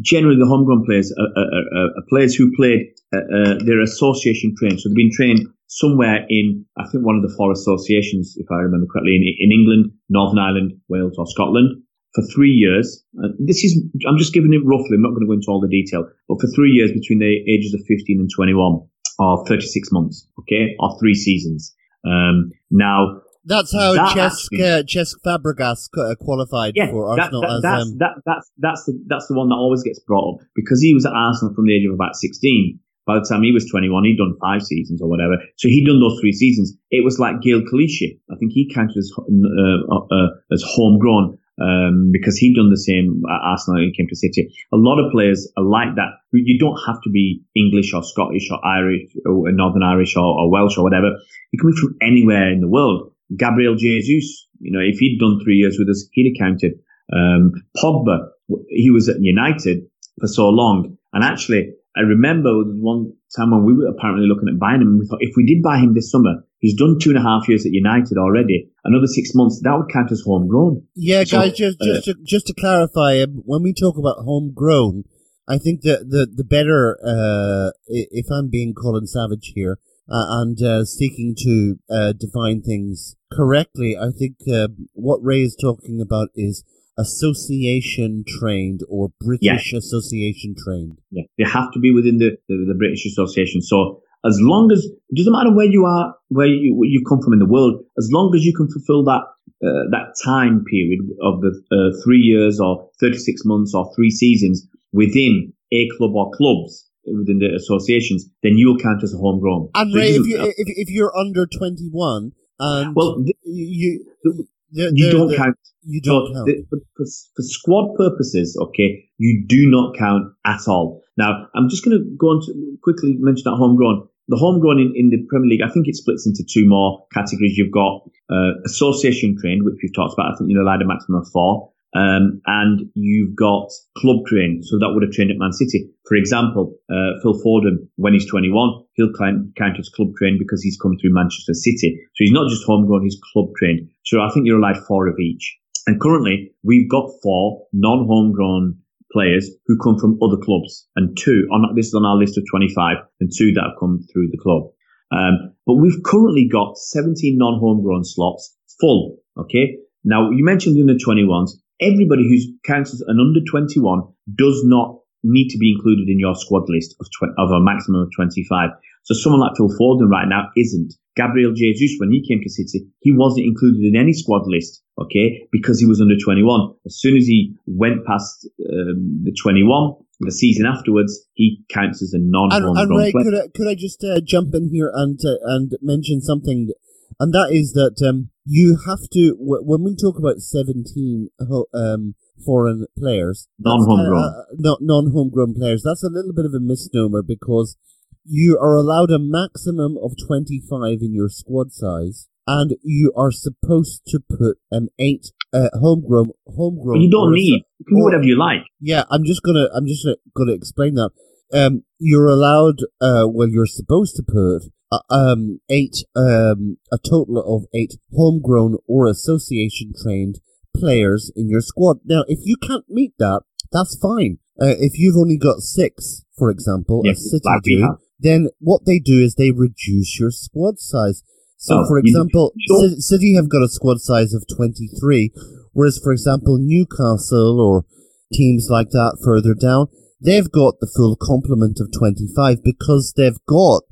generally the homegrown players are, are, are, players who played uh, uh, their association trained. So they've been trained somewhere in, I think, one of the four associations, if I remember correctly, in, in England, Northern Ireland, Wales, or Scotland for three years. Uh, this is, I'm just giving it roughly. I'm not going to go into all the detail, but for three years between the ages of 15 and 21 or 36 months, okay, or three seasons. Um, now, that's how that Cesc, uh, Cesc Fabregas uh, qualified yeah, for Arsenal. That, that, that's, um, that, that's, that's, the, that's the one that always gets brought up because he was at Arsenal from the age of about 16. By the time he was 21, he'd done five seasons or whatever. So he'd done those three seasons. It was like Gael Clichy. I think he counted as, uh, uh, as homegrown um, because he'd done the same at Arsenal he came to City. A lot of players are like that. You don't have to be English or Scottish or Irish or Northern Irish or, or Welsh or whatever. You can be from anywhere in the world. Gabriel Jesus, you know, if he'd done three years with us, he'd have counted. Um, Pogba, he was at United for so long. And actually, I remember one time when we were apparently looking at buying him, we thought if we did buy him this summer, he's done two and a half years at United already. Another six months, that would count as homegrown. Yeah, so, guys, just, just, uh, to, just to clarify, um, when we talk about homegrown, I think that the, the better, uh, if I'm being Colin Savage here, uh, and uh, seeking to uh, define things correctly. I think uh, what Ray is talking about is association trained or British yeah. association trained. Yeah, they have to be within the, the, the, British Association. So as long as it doesn't matter where you are, where you where you come from in the world, as long as you can fulfil that uh, that time period of the uh, three years or thirty six months or three seasons within a club or clubs, within the associations, then you'll count as a homegrown. And so Ray, if you if, if you're under twenty one and well, the, you the, you don't count. You don't so count. For, for, for, squad purposes, okay, you do not count at all. Now, I'm just going to go on to quickly mention that homegrown. The homegrown in, in the Premier League, I think it splits into two more categories. You've got uh, association trained, which we've talked about. I think you're allowed a maximum of four. Um, and you've got club trained. So that would have trained at Man City. For example, uh, Phil Foden, when he's 21, he'll count, count as club trained because he's come through Manchester City. So he's not just homegrown, he's club trained. So I think you're allowed four of each. And currently, we've got four non-homegrown players who come from other clubs, and two on this is on our list of 25, and two that have come through the club. Um, but we've currently got 17 non-homegrown slots full. Okay. Now you mentioned in the 21s. Everybody who's counts as an under 21 does not need to be included in your squad list of, tw- of a maximum of 25. So someone like Phil Foden right now isn't. Gabriel Jesus, when he came to City, he wasn't included in any squad list, okay, because he was under 21. As soon as he went past um, the 21, the season afterwards, he counts as a non-homegrown and, and Ray, player. Could I, could I just uh, jump in here and uh, and mention something, and that is that um, you have to w- when we talk about 17 um, foreign players, non-homegrown, uh, not non-homegrown players. That's a little bit of a misnomer because you are allowed a maximum of 25 in your squad size, and you are supposed to put um, eight uh, homegrown homegrown. You don't need. You can do whatever you like. Yeah, I'm just gonna I'm just gonna explain that. Um, you're allowed. Uh, well, you're supposed to put uh, um eight um a total of eight homegrown or association trained players in your squad. Now, if you can't meet that, that's fine. Uh, if you've only got six, for example, Yes, as City do, then what they do is they reduce your squad size. So, Oh, for example. Ci- City have got a squad size of 23, whereas, for example, Newcastle or teams like that further down, they've got the full complement of 25 because they've got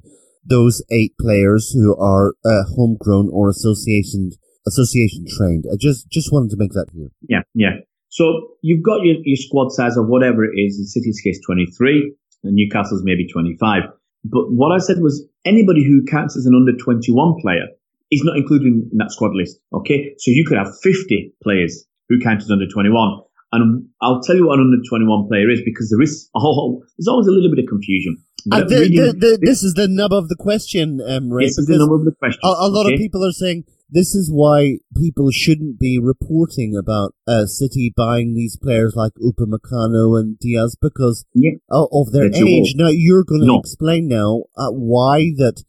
those eight players who are uh, homegrown or association association trained. I just just wanted to make that clear. Yeah, yeah. So you've got your, your squad size of whatever it is. In City's case, 23, and Newcastle's maybe 25. But what I said was anybody who counts as an under 21 player is not included in that squad list. Okay. So you could have 50 players who count as under 21. And I'll tell you what an under 21 player is because there is, <laughs> oh, there's always a little bit of confusion. Uh, the- the- the- this is the nub of the question, um, Ray. this is the number of the question. a, a lot okay? of people are saying this is why people shouldn't be reporting about uh, City buying these players like Upamecano and Dias because Yeah. of their age. Now you're going to No. explain now uh, why that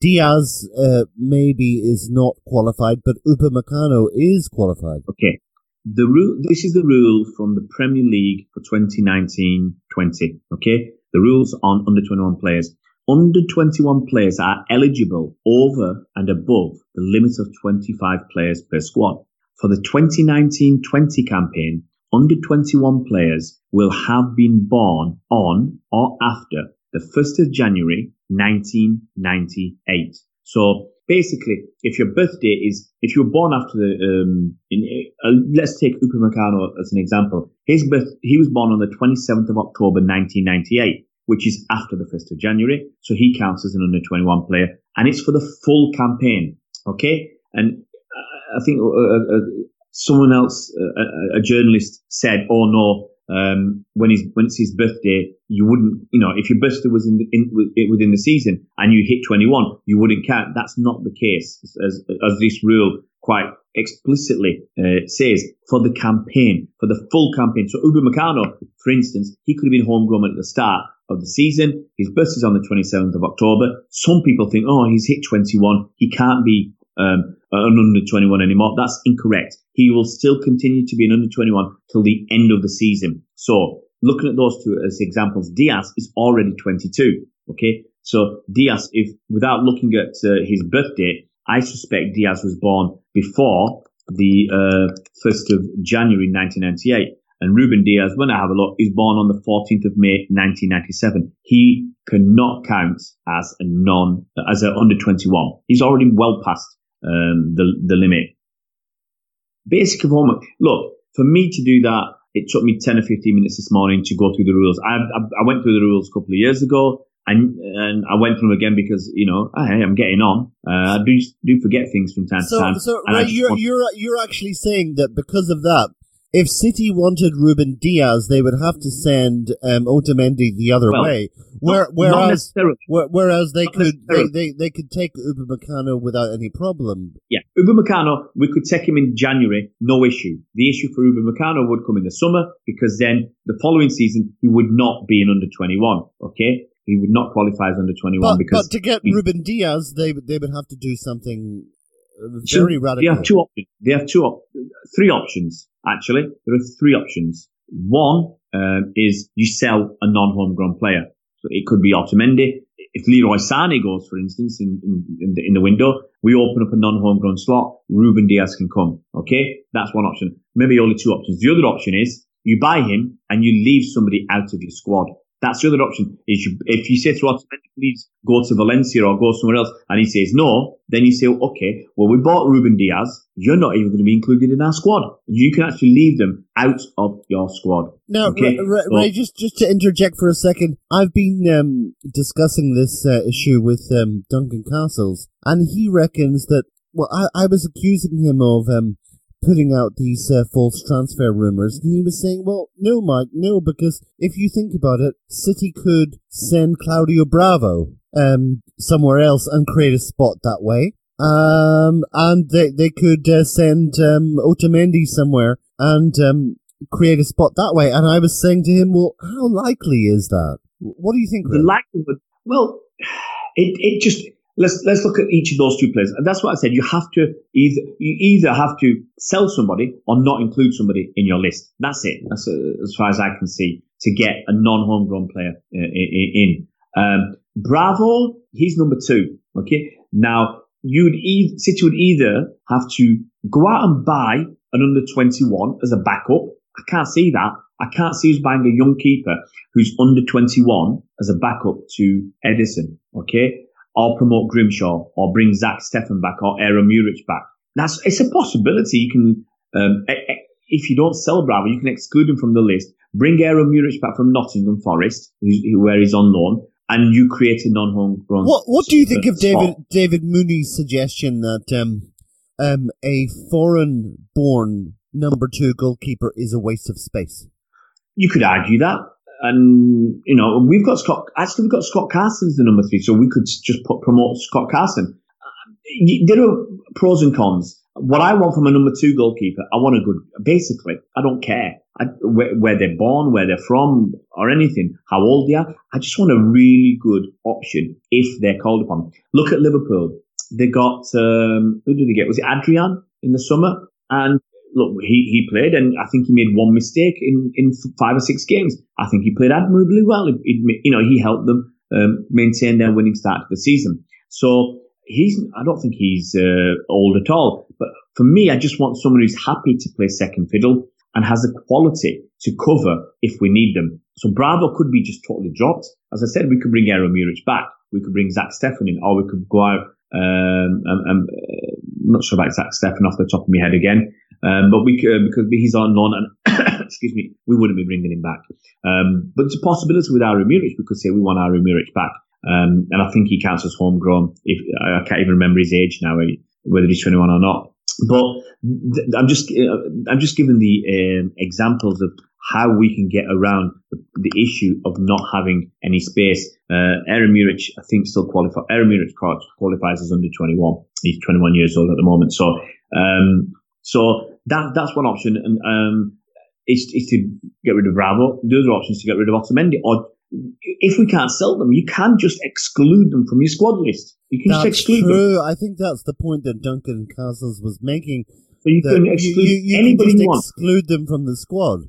Dias uh, maybe is not qualified, but Upamecano is qualified. Okay. The rule, this is the rule from the Premier League for 2019-20. Okay. The rules on under 21 players. Under 21 players are eligible over and above the limit of 25 players per squad. For the 2019-20 campaign, under 21 players will have been born on or after the 1st of January 1998. So basically, if your birthday is, if you were born after the, um, in, uh, let's take Upamecano as an example. His birth, he was born on the 27th of October 1998, which is after the 1st of January. So he counts as an under 21 player and it's for the full campaign. Okay. And uh, I think uh, uh, uh, someone else, uh, a, a journalist said, oh no, um, when his when it's his birthday, you wouldn't, you know, if your birthday was in, the, in within the season and you hit 21, you wouldn't count. That's not the case, as as this rule quite explicitly uh, says for the campaign, for the full campaign. So Upamecano, for instance, he could have been homegrown at the start of the season. His birthday's on the 27th of October. Some people think, oh, he's hit 21, he can't be um, an under 21 anymore. That's incorrect. He will still continue to be an under 21 till the end of the season. So looking at those two as examples, Dias is already 22. Okay. So Dias, if without looking at uh, his birthday, I suspect Dias was born before the uh, 1st of January 1998. And Ruben Dias, when I have a look, is born on the 14th of May 1997. He cannot count as a non, as a under 21. He's already well past um, the the limit. Basic of homework. Look, for me to do that, it took me 10 or 15 minutes this morning to go through the rules. I, I, I went through the rules a couple of years ago. And, and I went through them again because you know hey, I'm getting on. Uh, I do do forget things from time So, to time. so I you're want- you're you're actually saying that because of that, if City wanted Ruben Dias, they would have to send um, Otamendi the other Well, way. Where, not whereas where, whereas they Not could they, they, they could take Upamecano without any problem. Yeah, Upamecano, we could take him in January, no issue. The issue for Uber Meccano would come in the summer because then the following season he would not be an under 21. Okay, he would not qualify as under 21 But, because but to get he- Ruben Dias, they would- they would have to do something uh, So very radical. They have two options. They have two, op- three options actually. There are three options. One um, is you sell a non-homegrown player. So it could be Otamendi. If Leroy Sane goes, for instance, in, in, in, the, in the window, we open up a non-homegrown slot. Ruben Dias can come. Okay, that's one option. Maybe only two options. The other option is you buy him and you leave somebody out of your squad. That's the other option. Is you, if you say to us, please go to Valencia or go somewhere else, and he says no, then you say, okay, well, we bought Ruben Dias. You're not even going to be included in our squad. You can actually leave them out of your squad. Now, okay? Ray, Ray just just to interject for a second, I've been um, discussing this uh, issue with um, Duncan Castles, and he reckons that. Well, I, I was accusing him of um, putting out these uh, false transfer rumors, and he was saying, "Well, no, Mike, no, because if you think about it, City could send Claudio Bravo um, somewhere else and create a spot that way, um, and they they could uh, send um, Otamendi somewhere and um, create a spot that way." And I was saying to him, "Well, how likely is that? What do you think?" The likelihood, well, <sighs> it it just let's let's look at each of those two players. And that's what I said. You have to either you either have to sell somebody or not include somebody in your list. That's it. That's uh, as far as I can see to get a non-homegrown player uh, in. Um, Bravo, he's number two. Okay. Now you'd either City would either have to go out and buy an under 21 as a backup. I can't see that. I can't see us buying a young keeper who's under 21 as a backup to Ederson. Okay or promote Grimshaw or bring Zach Steffen back or Aaron Muric back. That's it's a possibility. You can um, if you don't sell Bravo, you can exclude him from the list. Bring Aaron Muric back from Nottingham Forest, where he's on loan, and you create a non-homegrown. What What do you think of David David Mooney's suggestion that um, um, a foreign-born number two goalkeeper is a waste of space? You could argue that and you know we've got Scott. Actually, we've got Scott Carson as the number three, so we could just put, promote Scott Carson. There are pros and cons. What I want from a number two goalkeeper, I want a good. Basically, I don't care I, where, where, they're born, where they're from, or anything, how old they are. I just want a really good option if they're called upon. Look at Liverpool. They got um, who did they get? Was it Adrian in the summer? And look, he, he played, and I think he made one mistake in, in five or six games. I think he played admirably well. It, you know, he helped them um, maintain their winning start to the season. So he's, I don't think he's uh, old at all. But for me, I just want someone who's happy to play second fiddle and has the quality to cover if we need them. So Bravo could be just totally dropped. As I said, we could bring Aaron Muric back. We could bring Zach Steffen in, or we could go out. Um, um, um, uh, I'm not sure about Zach Steffen off the top of my head again. Um, but we uh, because he's on loan and <coughs> excuse me, we wouldn't be bringing him back. Um, but it's a possibility with Aaron Muric. We could say we want Aaron Muric back. Um, and I think he counts as homegrown. If I can't even remember his age now, whether he's 21 or not. But th- I'm just uh, I'm just giving the um, examples of how we can get around the, the issue of not having any space. Uh, Aaron Muric, I think, still qualifies. Aaron Muric qualifies as under 21. He's 21 years old at the moment. So um, so that that's one option, and um, is, is to get rid of Bravo. The other option is to get rid of Otamendi. Or if we can't sell them, you can just exclude them from your squad list. You can that's just exclude true. them. I think that's the point that Duncan Castles was making. So you can exclude you, you, you anybody can you want. exclude them from the squad.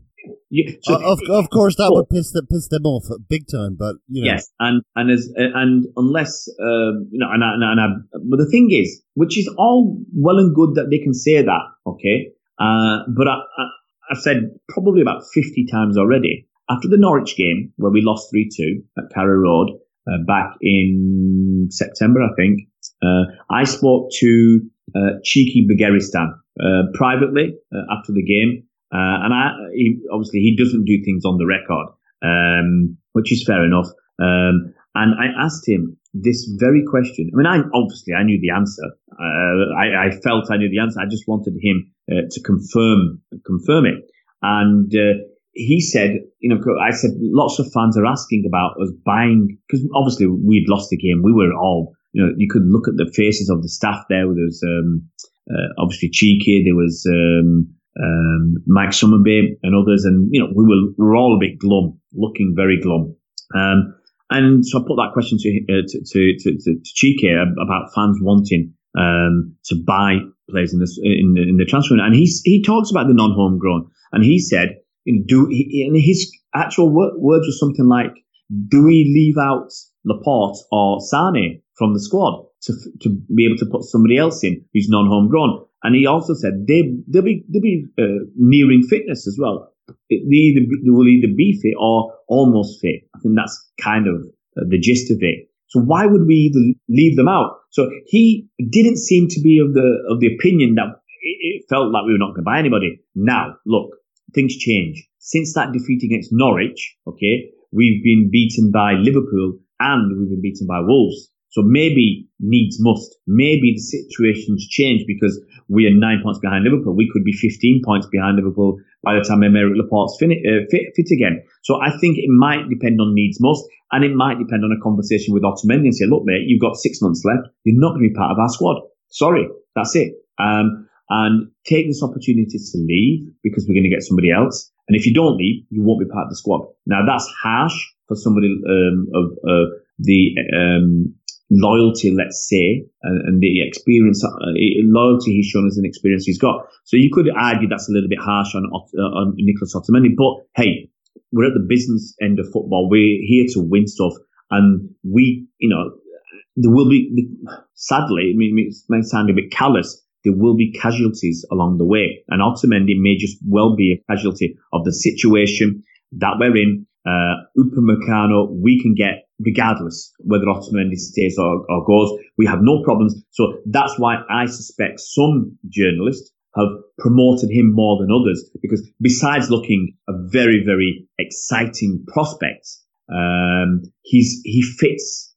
Yeah, so uh, of, of course, that would piss them, piss them off big time. But you know. yes, and and as and unless uh, you know, and, and, and I, but the thing is, which is all well and good that they can say that, okay. Uh, but I, I, I've said probably about fifty times already. After the Norwich game, where we lost three two at Carrow Road uh, back in September, I think, uh, I spoke to uh, Txiki Begiristain uh, privately after the game uh, and I, he, obviously he doesn't do things on the record, um, which is fair enough. Um, and I asked him this very question. I mean, I obviously I knew the answer. Uh, I, I, felt I knew the answer. I just wanted him uh, to confirm confirm it. And uh, he said, you know, I said lots of fans are asking about us buying because obviously we'd lost the game. We were all, you know, you could look at the faces of the staff there. There was um, uh, obviously Txiki. There was um, um, Mike Summerbee and others, and you know we were we were all a bit glum, looking very glum. Um, and so I put that question to uh, to, to, to, to Txiki about fans wanting um, to buy players in the in, in the transfer, and he he talks about the non-homegrown, and he said, do and his actual words were something like, "Do we leave out Laporte or Sane from the squad to to be able to put somebody else in who's non-homegrown?" And he also said they they'll be they'll be uh, nearing fitness as well. They, either, they will either be fit or almost fit. I think that's kind of uh, the gist of it. So why would we leave them out? So he didn't seem to be of the of the opinion that it felt like we were not going to buy anybody. Now, look, things change. Since that defeat against Norwich, okay, we've been beaten by Liverpool and we've been beaten by Wolves. So maybe needs must. Maybe the situation's changed because we are nine points behind Liverpool. We could be 15 points behind Liverpool by the time Aymeric Laporte's fin- uh, fit, fit, again. So I think it might depend on needs most, and it might depend on a conversation with Otamendi and say, look, mate, you've got six months left. You're not going to be part of our squad. Sorry, that's it. Um, and take this opportunity to leave because we're going to get somebody else. And if you don't leave, you won't be part of the squad. Now that's harsh for somebody um, of uh, the um, loyalty, let's say, and, and the experience, uh, loyalty he's shown as an experience he's got. So you could argue that's a little bit harsh on, uh, on Nicholas Otamendi, but hey, we're at the business end of football. We're here to win stuff, and we, you know, there will be, sadly, I mean, it may sound a bit callous, there will be casualties along the way. And Otamendi may just well be a casualty of the situation that we're in. Uh, Upamecano, we can get regardless whether Otamendi stays or, or goes. We have no problems. So that's why I suspect some journalists have promoted him more than others because besides looking a very, very exciting prospect, um, he's, he fits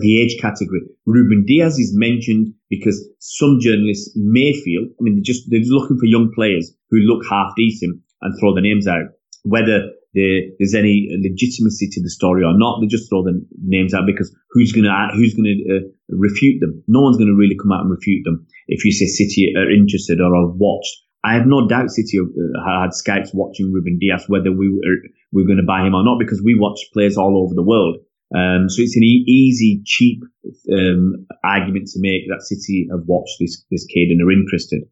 the age category. Ruben Dias is mentioned because some journalists may feel, I mean, they're just, they're just looking for young players who look half decent and throw their names out. Whether there's any legitimacy to the story or not, they just throw the names out because who's going to, who's going to uh, refute them? No one's going to really come out and refute them. If you say City are interested or have watched, I have no doubt City uh, had scouts watching Ruben Dias, whether we were, we were going to buy him or not, because we watch players all over the world. Um, so it's an e- easy, cheap um, argument to make that City have watched this this kid and are interested.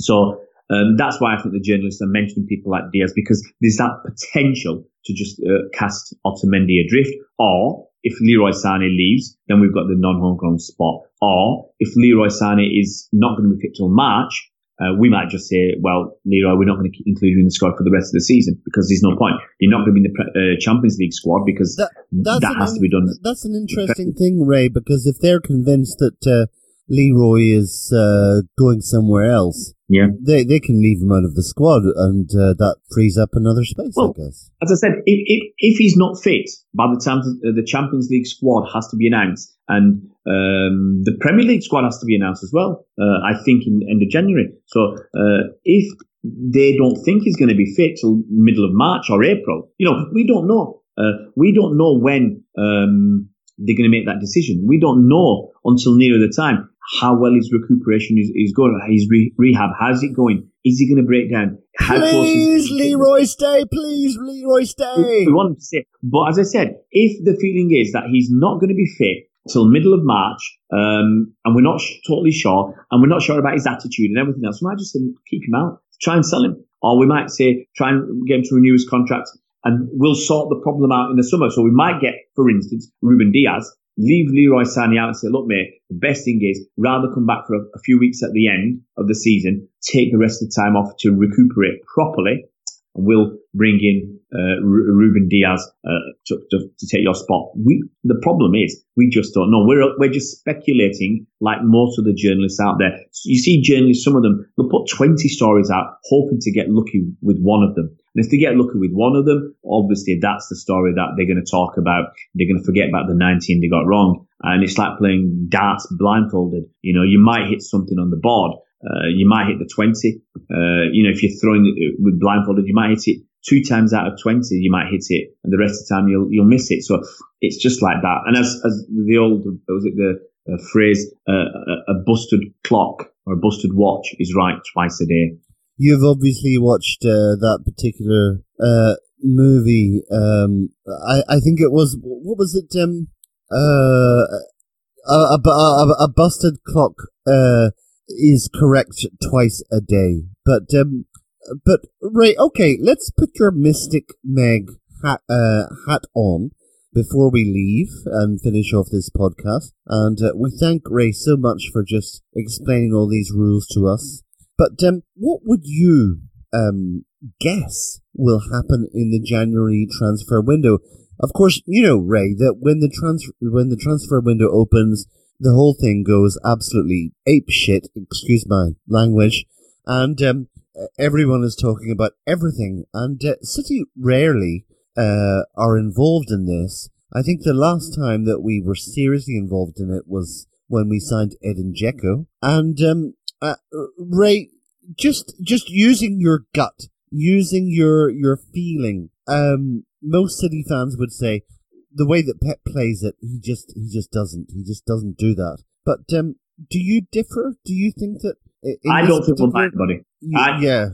So um, that's why I think the journalists are mentioning people like Dias because there's that potential to just uh, cast Otamendi adrift. Or if Leroy Sané leaves, then we've got the non-homegrown spot. Or if Leroy Sané is not going to be fit till March, uh, we might just say, well, Leroy, we're not going to include you in the squad for the rest of the season because there's no point. You're not going to be in the uh, Champions League squad because that, that has to be done. That's an interesting thing, Ray, because if they're convinced that uh, Leroy is uh, going somewhere else, yeah, they they can leave him out of the squad, and uh, that frees up another space. Well, I guess. As I said, if, if, if he's not fit by the time the Champions League squad has to be announced, and um, the Premier League squad has to be announced as well, uh, I think in end of January. So uh, if they don't think he's going to be fit till middle of March or April, you know, we don't know. Uh, we don't know when um, they're going to make that decision. We don't know until nearer the time how well his recuperation is, is going, his re- rehab, how's it going? Is he going to break down? How please, Leroy, stay. Please, Leroy, stay. We, we want him to stay. But as I said, if the feeling is that he's not going to be fit till middle of March, um, and we're not sh- totally sure, and we're not sure about his attitude and everything else, we might just say, keep him out. Try and sell him. Or we might say, try and get him to renew his contract and we'll sort the problem out in the summer. So we might get, for instance, Ruben Dias leave Leroy Sané out and say, look, mate, the best thing is rather come back for a, a, few weeks at the end of the season, take the rest of the time off to recuperate properly, and we'll bring in uh, Ruben Dias uh, to, to, to, take your spot. We, the problem is we just don't know. We're we're just speculating like most of the journalists out there. You see journalists, some of them they'll put 20 stories out hoping to get lucky with one of them. And if they get lucky with one of them, obviously that's the story that they're going to talk about. They're going to forget about the 19 they got wrong. And it's like playing darts blindfolded. You know, you might hit something on the board. Uh, you might hit the 20. Uh, you know, if you're throwing it with blindfolded, you might hit it two times out of 20, you might hit it. And the rest of the time you'll, you'll miss it. So it's just like that. And as, as the old, was it the uh, phrase, uh, a busted clock or a busted watch is right twice a day. You've obviously watched uh, that particular uh, movie. Um, I, I think it was what was it? Um, uh, a, a, a, a busted clock uh, is correct twice a day, but um, but Ray, okay, let's put your Mystic Meg hat, uh, hat on before we leave and finish off this podcast. And uh, we thank Ray so much for just explaining all these rules to us. But um, what would you um, guess will happen in the January transfer window? Of course, you know, Ray, that when the transfer when the transfer window opens, the whole thing goes absolutely ape shit. Excuse my language, and um, everyone is talking about everything. And uh, City rarely uh, are involved in this. I think the last time that we were seriously involved in it was when we signed Edin Dzeko. And um, uh, Ray, just just using your gut, using your your feeling. Um, most City fans would say the way that Pep plays it, he just he just doesn't he just doesn't do that. But um, do you differ? Do you think that? I don't think we'll buy anybody. I, yeah.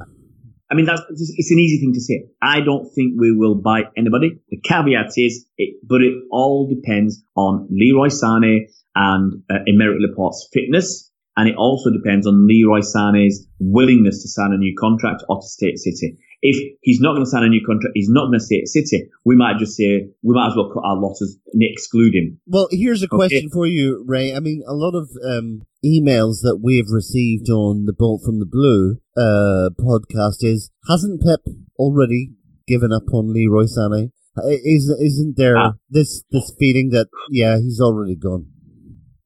I mean, that's it's an easy thing to say. I don't think we will buy anybody. The caveat is, it, but it all depends on Leroy Sané and uh, Aymeric Laporte's fitness, and it also depends on Leroy Sané's willingness to sign a new contract or to stay at City. If he's not going to sign a new contract, he's not going to stay at City. We might just say we might as well cut our losses and exclude him. Well, here's a okay. question for you, Ray. I mean, a lot of um, emails that we've received on the Bolt from the Blue uh, podcast is hasn't Pep already given up on Leroy Sané? Is isn't there ah. this this feeling that yeah he's already gone?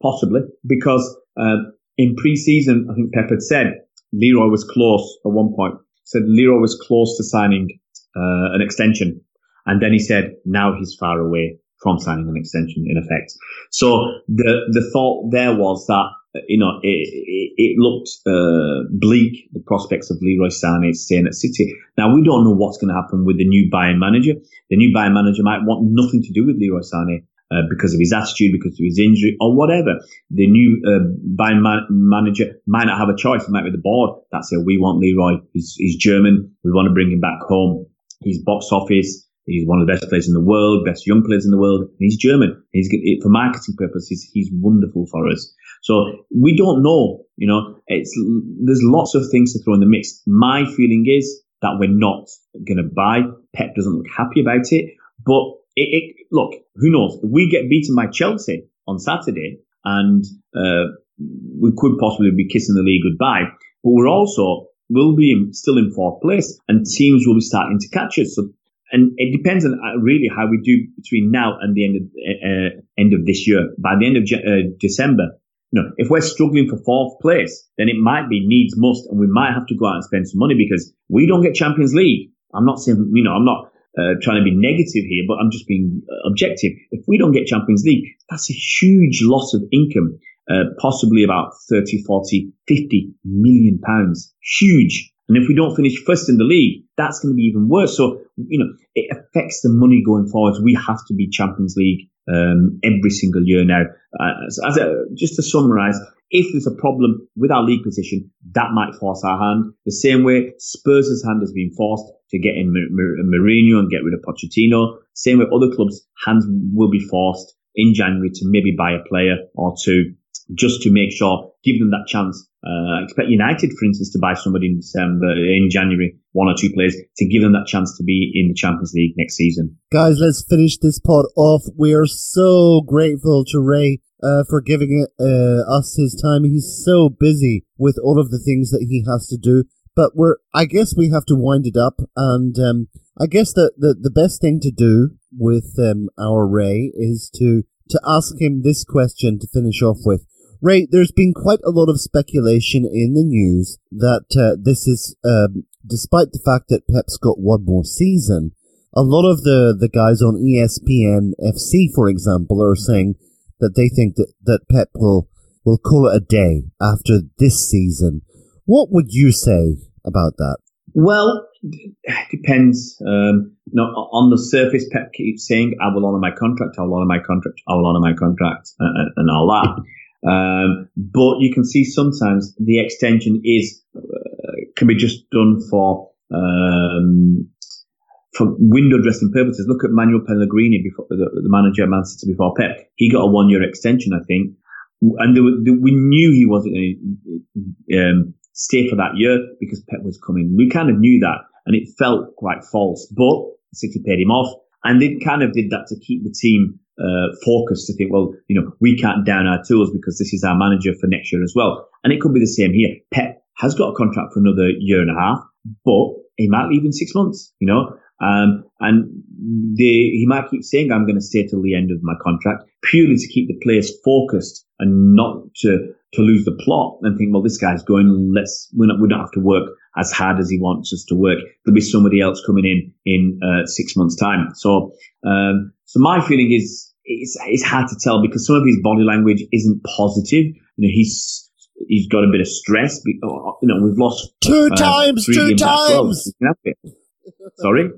Possibly because uh, in pre-season I think Pep had said Leroy was close at one point said Leroy was close to signing uh, an extension, and then he said now he's far away from signing an extension in effect. So the the thought there was that you know it, it, it looked uh, bleak the prospects of Leroy Sané staying at City. Now we don't know what's going to happen with the new Bayern manager. The new Bayern manager might want nothing to do with Leroy Sané. Uh, because of his attitude, because of his injury, or whatever. The new uh, Bayern man- manager might not have a choice. It might be the board that say, we want Leroy. He's, he's German. We want to bring him back home. He's box office. He's one of the best players in the world, best young players in the world. And he's German. He's for marketing purposes. He's wonderful for us. So we don't know. You know, it's there's lots of things to throw in the mix. My feeling is that we're not going to buy. Pep doesn't look happy about it, but it, it, look, who knows? We get beaten by Chelsea on Saturday, and uh, we could possibly be kissing the league goodbye, but we're also will be still in fourth place, and teams will be starting to catch us. So, and it depends on uh, really how we do between now and the end of uh, uh, end of this year. By the end of uh, December, you know, if we're struggling for fourth place, then it might be needs must, and we might have to go out and spend some money because we don't get Champions League. I'm not saying, you know, I'm not uh, trying to be negative here, but I'm just being uh, objective. If we don't get Champions League, that's a huge loss of income, uh, possibly about 30, 40, 50 million pounds. Huge. And if we don't finish first in the league, that's going to be even worse. So, you know, it affects the money going forward. We have to be Champions League um, every single year now. Uh, as a, just to summarize, if there's a problem with our league position, that might force our hand. The same way Spurs' hand has been forced to get in Mourinho and get rid of Pochettino. Same way other clubs' hands will be forced in January to maybe buy a player or two just to make sure, give them that chance. Uh, expect United, for instance, to buy somebody in December, in January, one or two players to give them that chance to be in the Champions League next season. Guys, let's finish this pod off. We are so grateful to Ray uh, for giving uh, us his time. He's so busy with all of the things that he has to do. But we're, I guess we have to wind it up. And um, I guess that the, the best thing to do with um, our Ray is to, to ask him this question to finish off with. Ray, there's been quite a lot of speculation in the news that uh, this is, um, despite the fact that Pep's got one more season, a lot of the, the guys on ESPN FC, for example, are saying that they think that, that Pep will, will call it a day after this season. What would you say about that? Well, it depends. Um, you know, on the surface, Pep keeps saying, "I will honour my contract. I will honour my contract. I will honour my contract," and, and all that. Um, but you can see sometimes the extension is uh, can be just done for um, for window dressing purposes, look at Manuel Pellegrini, before the, the manager of Man City before Pep. He got a one year extension, I think, and there, there, we knew he wasn't going to um, stay for that year because Pep was coming. We kind of knew that, and it felt quite false. But City paid him off, And they kind of did that to keep the team uh, focused to think, well, you know, we can't down our tools because this is our manager for next year as well. And it could be the same here. Pep has got a contract for another year and a half, but he might leave in six months, you know. Um, and they, he might keep saying, I'm going to stay till the end of my contract purely to keep the players focused and not to, to lose the plot and think, well, this guy's going, let's, we don't, we don't have to work as hard as he wants us to work. There'll be somebody else coming in in uh, six months time. So, um, so my feeling is it's, it's hard to tell because some of his body language isn't positive. You know, he's, he's got a bit of stress. You know, we've lost two uh, times, two times. Sorry?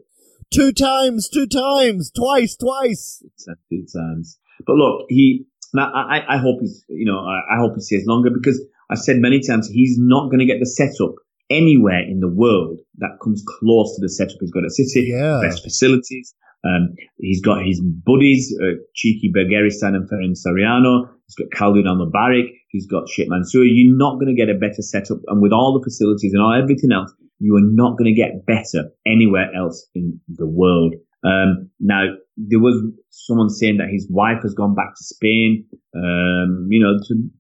Two times, two times, twice, twice. Exactly, times. But look, he. Now, I, I hope he's. You know, I, I hope he stays longer because I've said many times he's not going to get the setup anywhere in the world that comes close to the setup he's got at City. Yeah. Best facilities. Um, he's got his buddies, uh, Txiki Begiristain and Ferran Soriano. He's got Khaldoon Al-Mubarak. He's got Sheikh Mansour. You're not going to get a better setup. And with all the facilities and all everything else, you are not going to get better anywhere else in the world. Um, now, there was someone saying that his wife has gone back to Spain. Um, you know, to,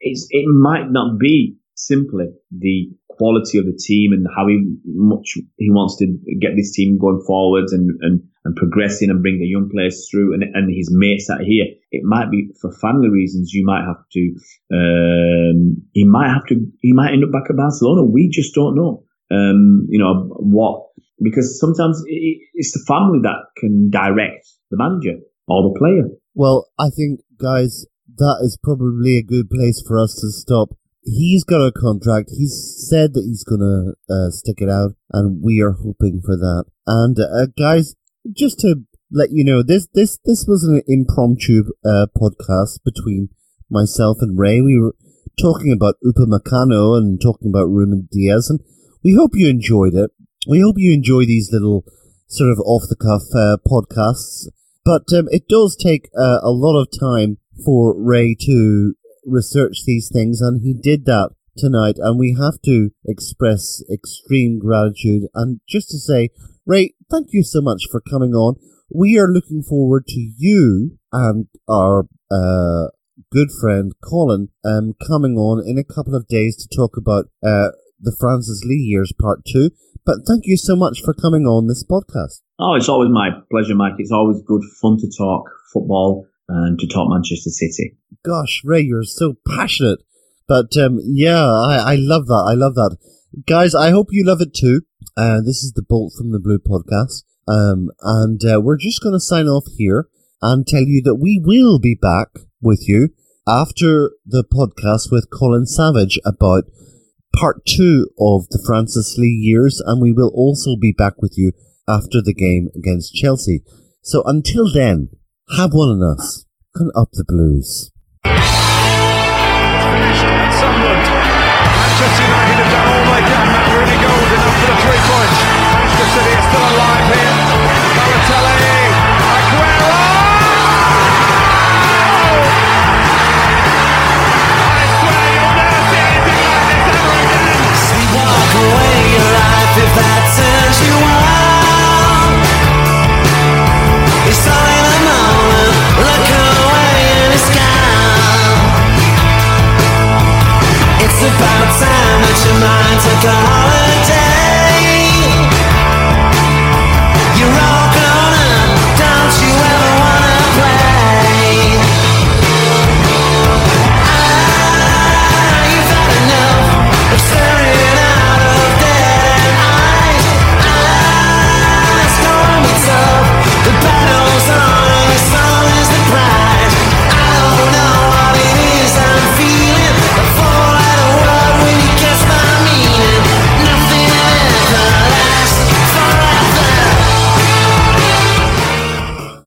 it might not be simply the quality of the team and how he much he wants to get this team going forwards and, and, and progressing and bring the young players through and, and his mates out here. It might be for family reasons. You might have to, um, he might have to, he might end up back at Barcelona. We just don't know. Um, you know, what, because sometimes it's the family that can direct the manager or the player. Well, I think, guys, that is probably a good place for us to stop he's got a contract. He's said that he's gonna uh, stick it out, and we are hoping for that. And uh, guys, just to let you know, this this this was an impromptu uh, podcast between myself and Ray. We were talking about Upamecano and talking about Ruben Dias, and we hope you enjoyed it. We hope you enjoy these little sort of off the cuff uh, podcasts. But um, it does take uh, a lot of time for Ray to research these things, and he did that tonight. And we have to express extreme gratitude. And just to say, Ray, thank you so much for coming on. We are looking forward to you and our uh, good friend Colin um, coming on in a couple of days to talk about uh, the Francis Lee years part two. But thank you so much for coming on this podcast. Oh, it's always my pleasure, Mike. It's always good fun to talk football and to top Manchester City. Gosh, Ray, you're so passionate. But um, yeah, I, I love that. I love that. Guys, I hope you love it too. Uh, this is the Bolt from the Blue podcast. Um, and uh, we're just going to sign off here and tell you that we will be back with you after the podcast with Colin Savage about part two of the Francis Lee years. And we will also be back with you after the game against Chelsea. So until then, have one on us. And up the blues. Manchester United have done all they can. Goes enough for the three points. Manchester City are still alive here. Aguero! I swear you'll never see like this ever again. Walk away if that turns you on. About time that your mind took a holiday.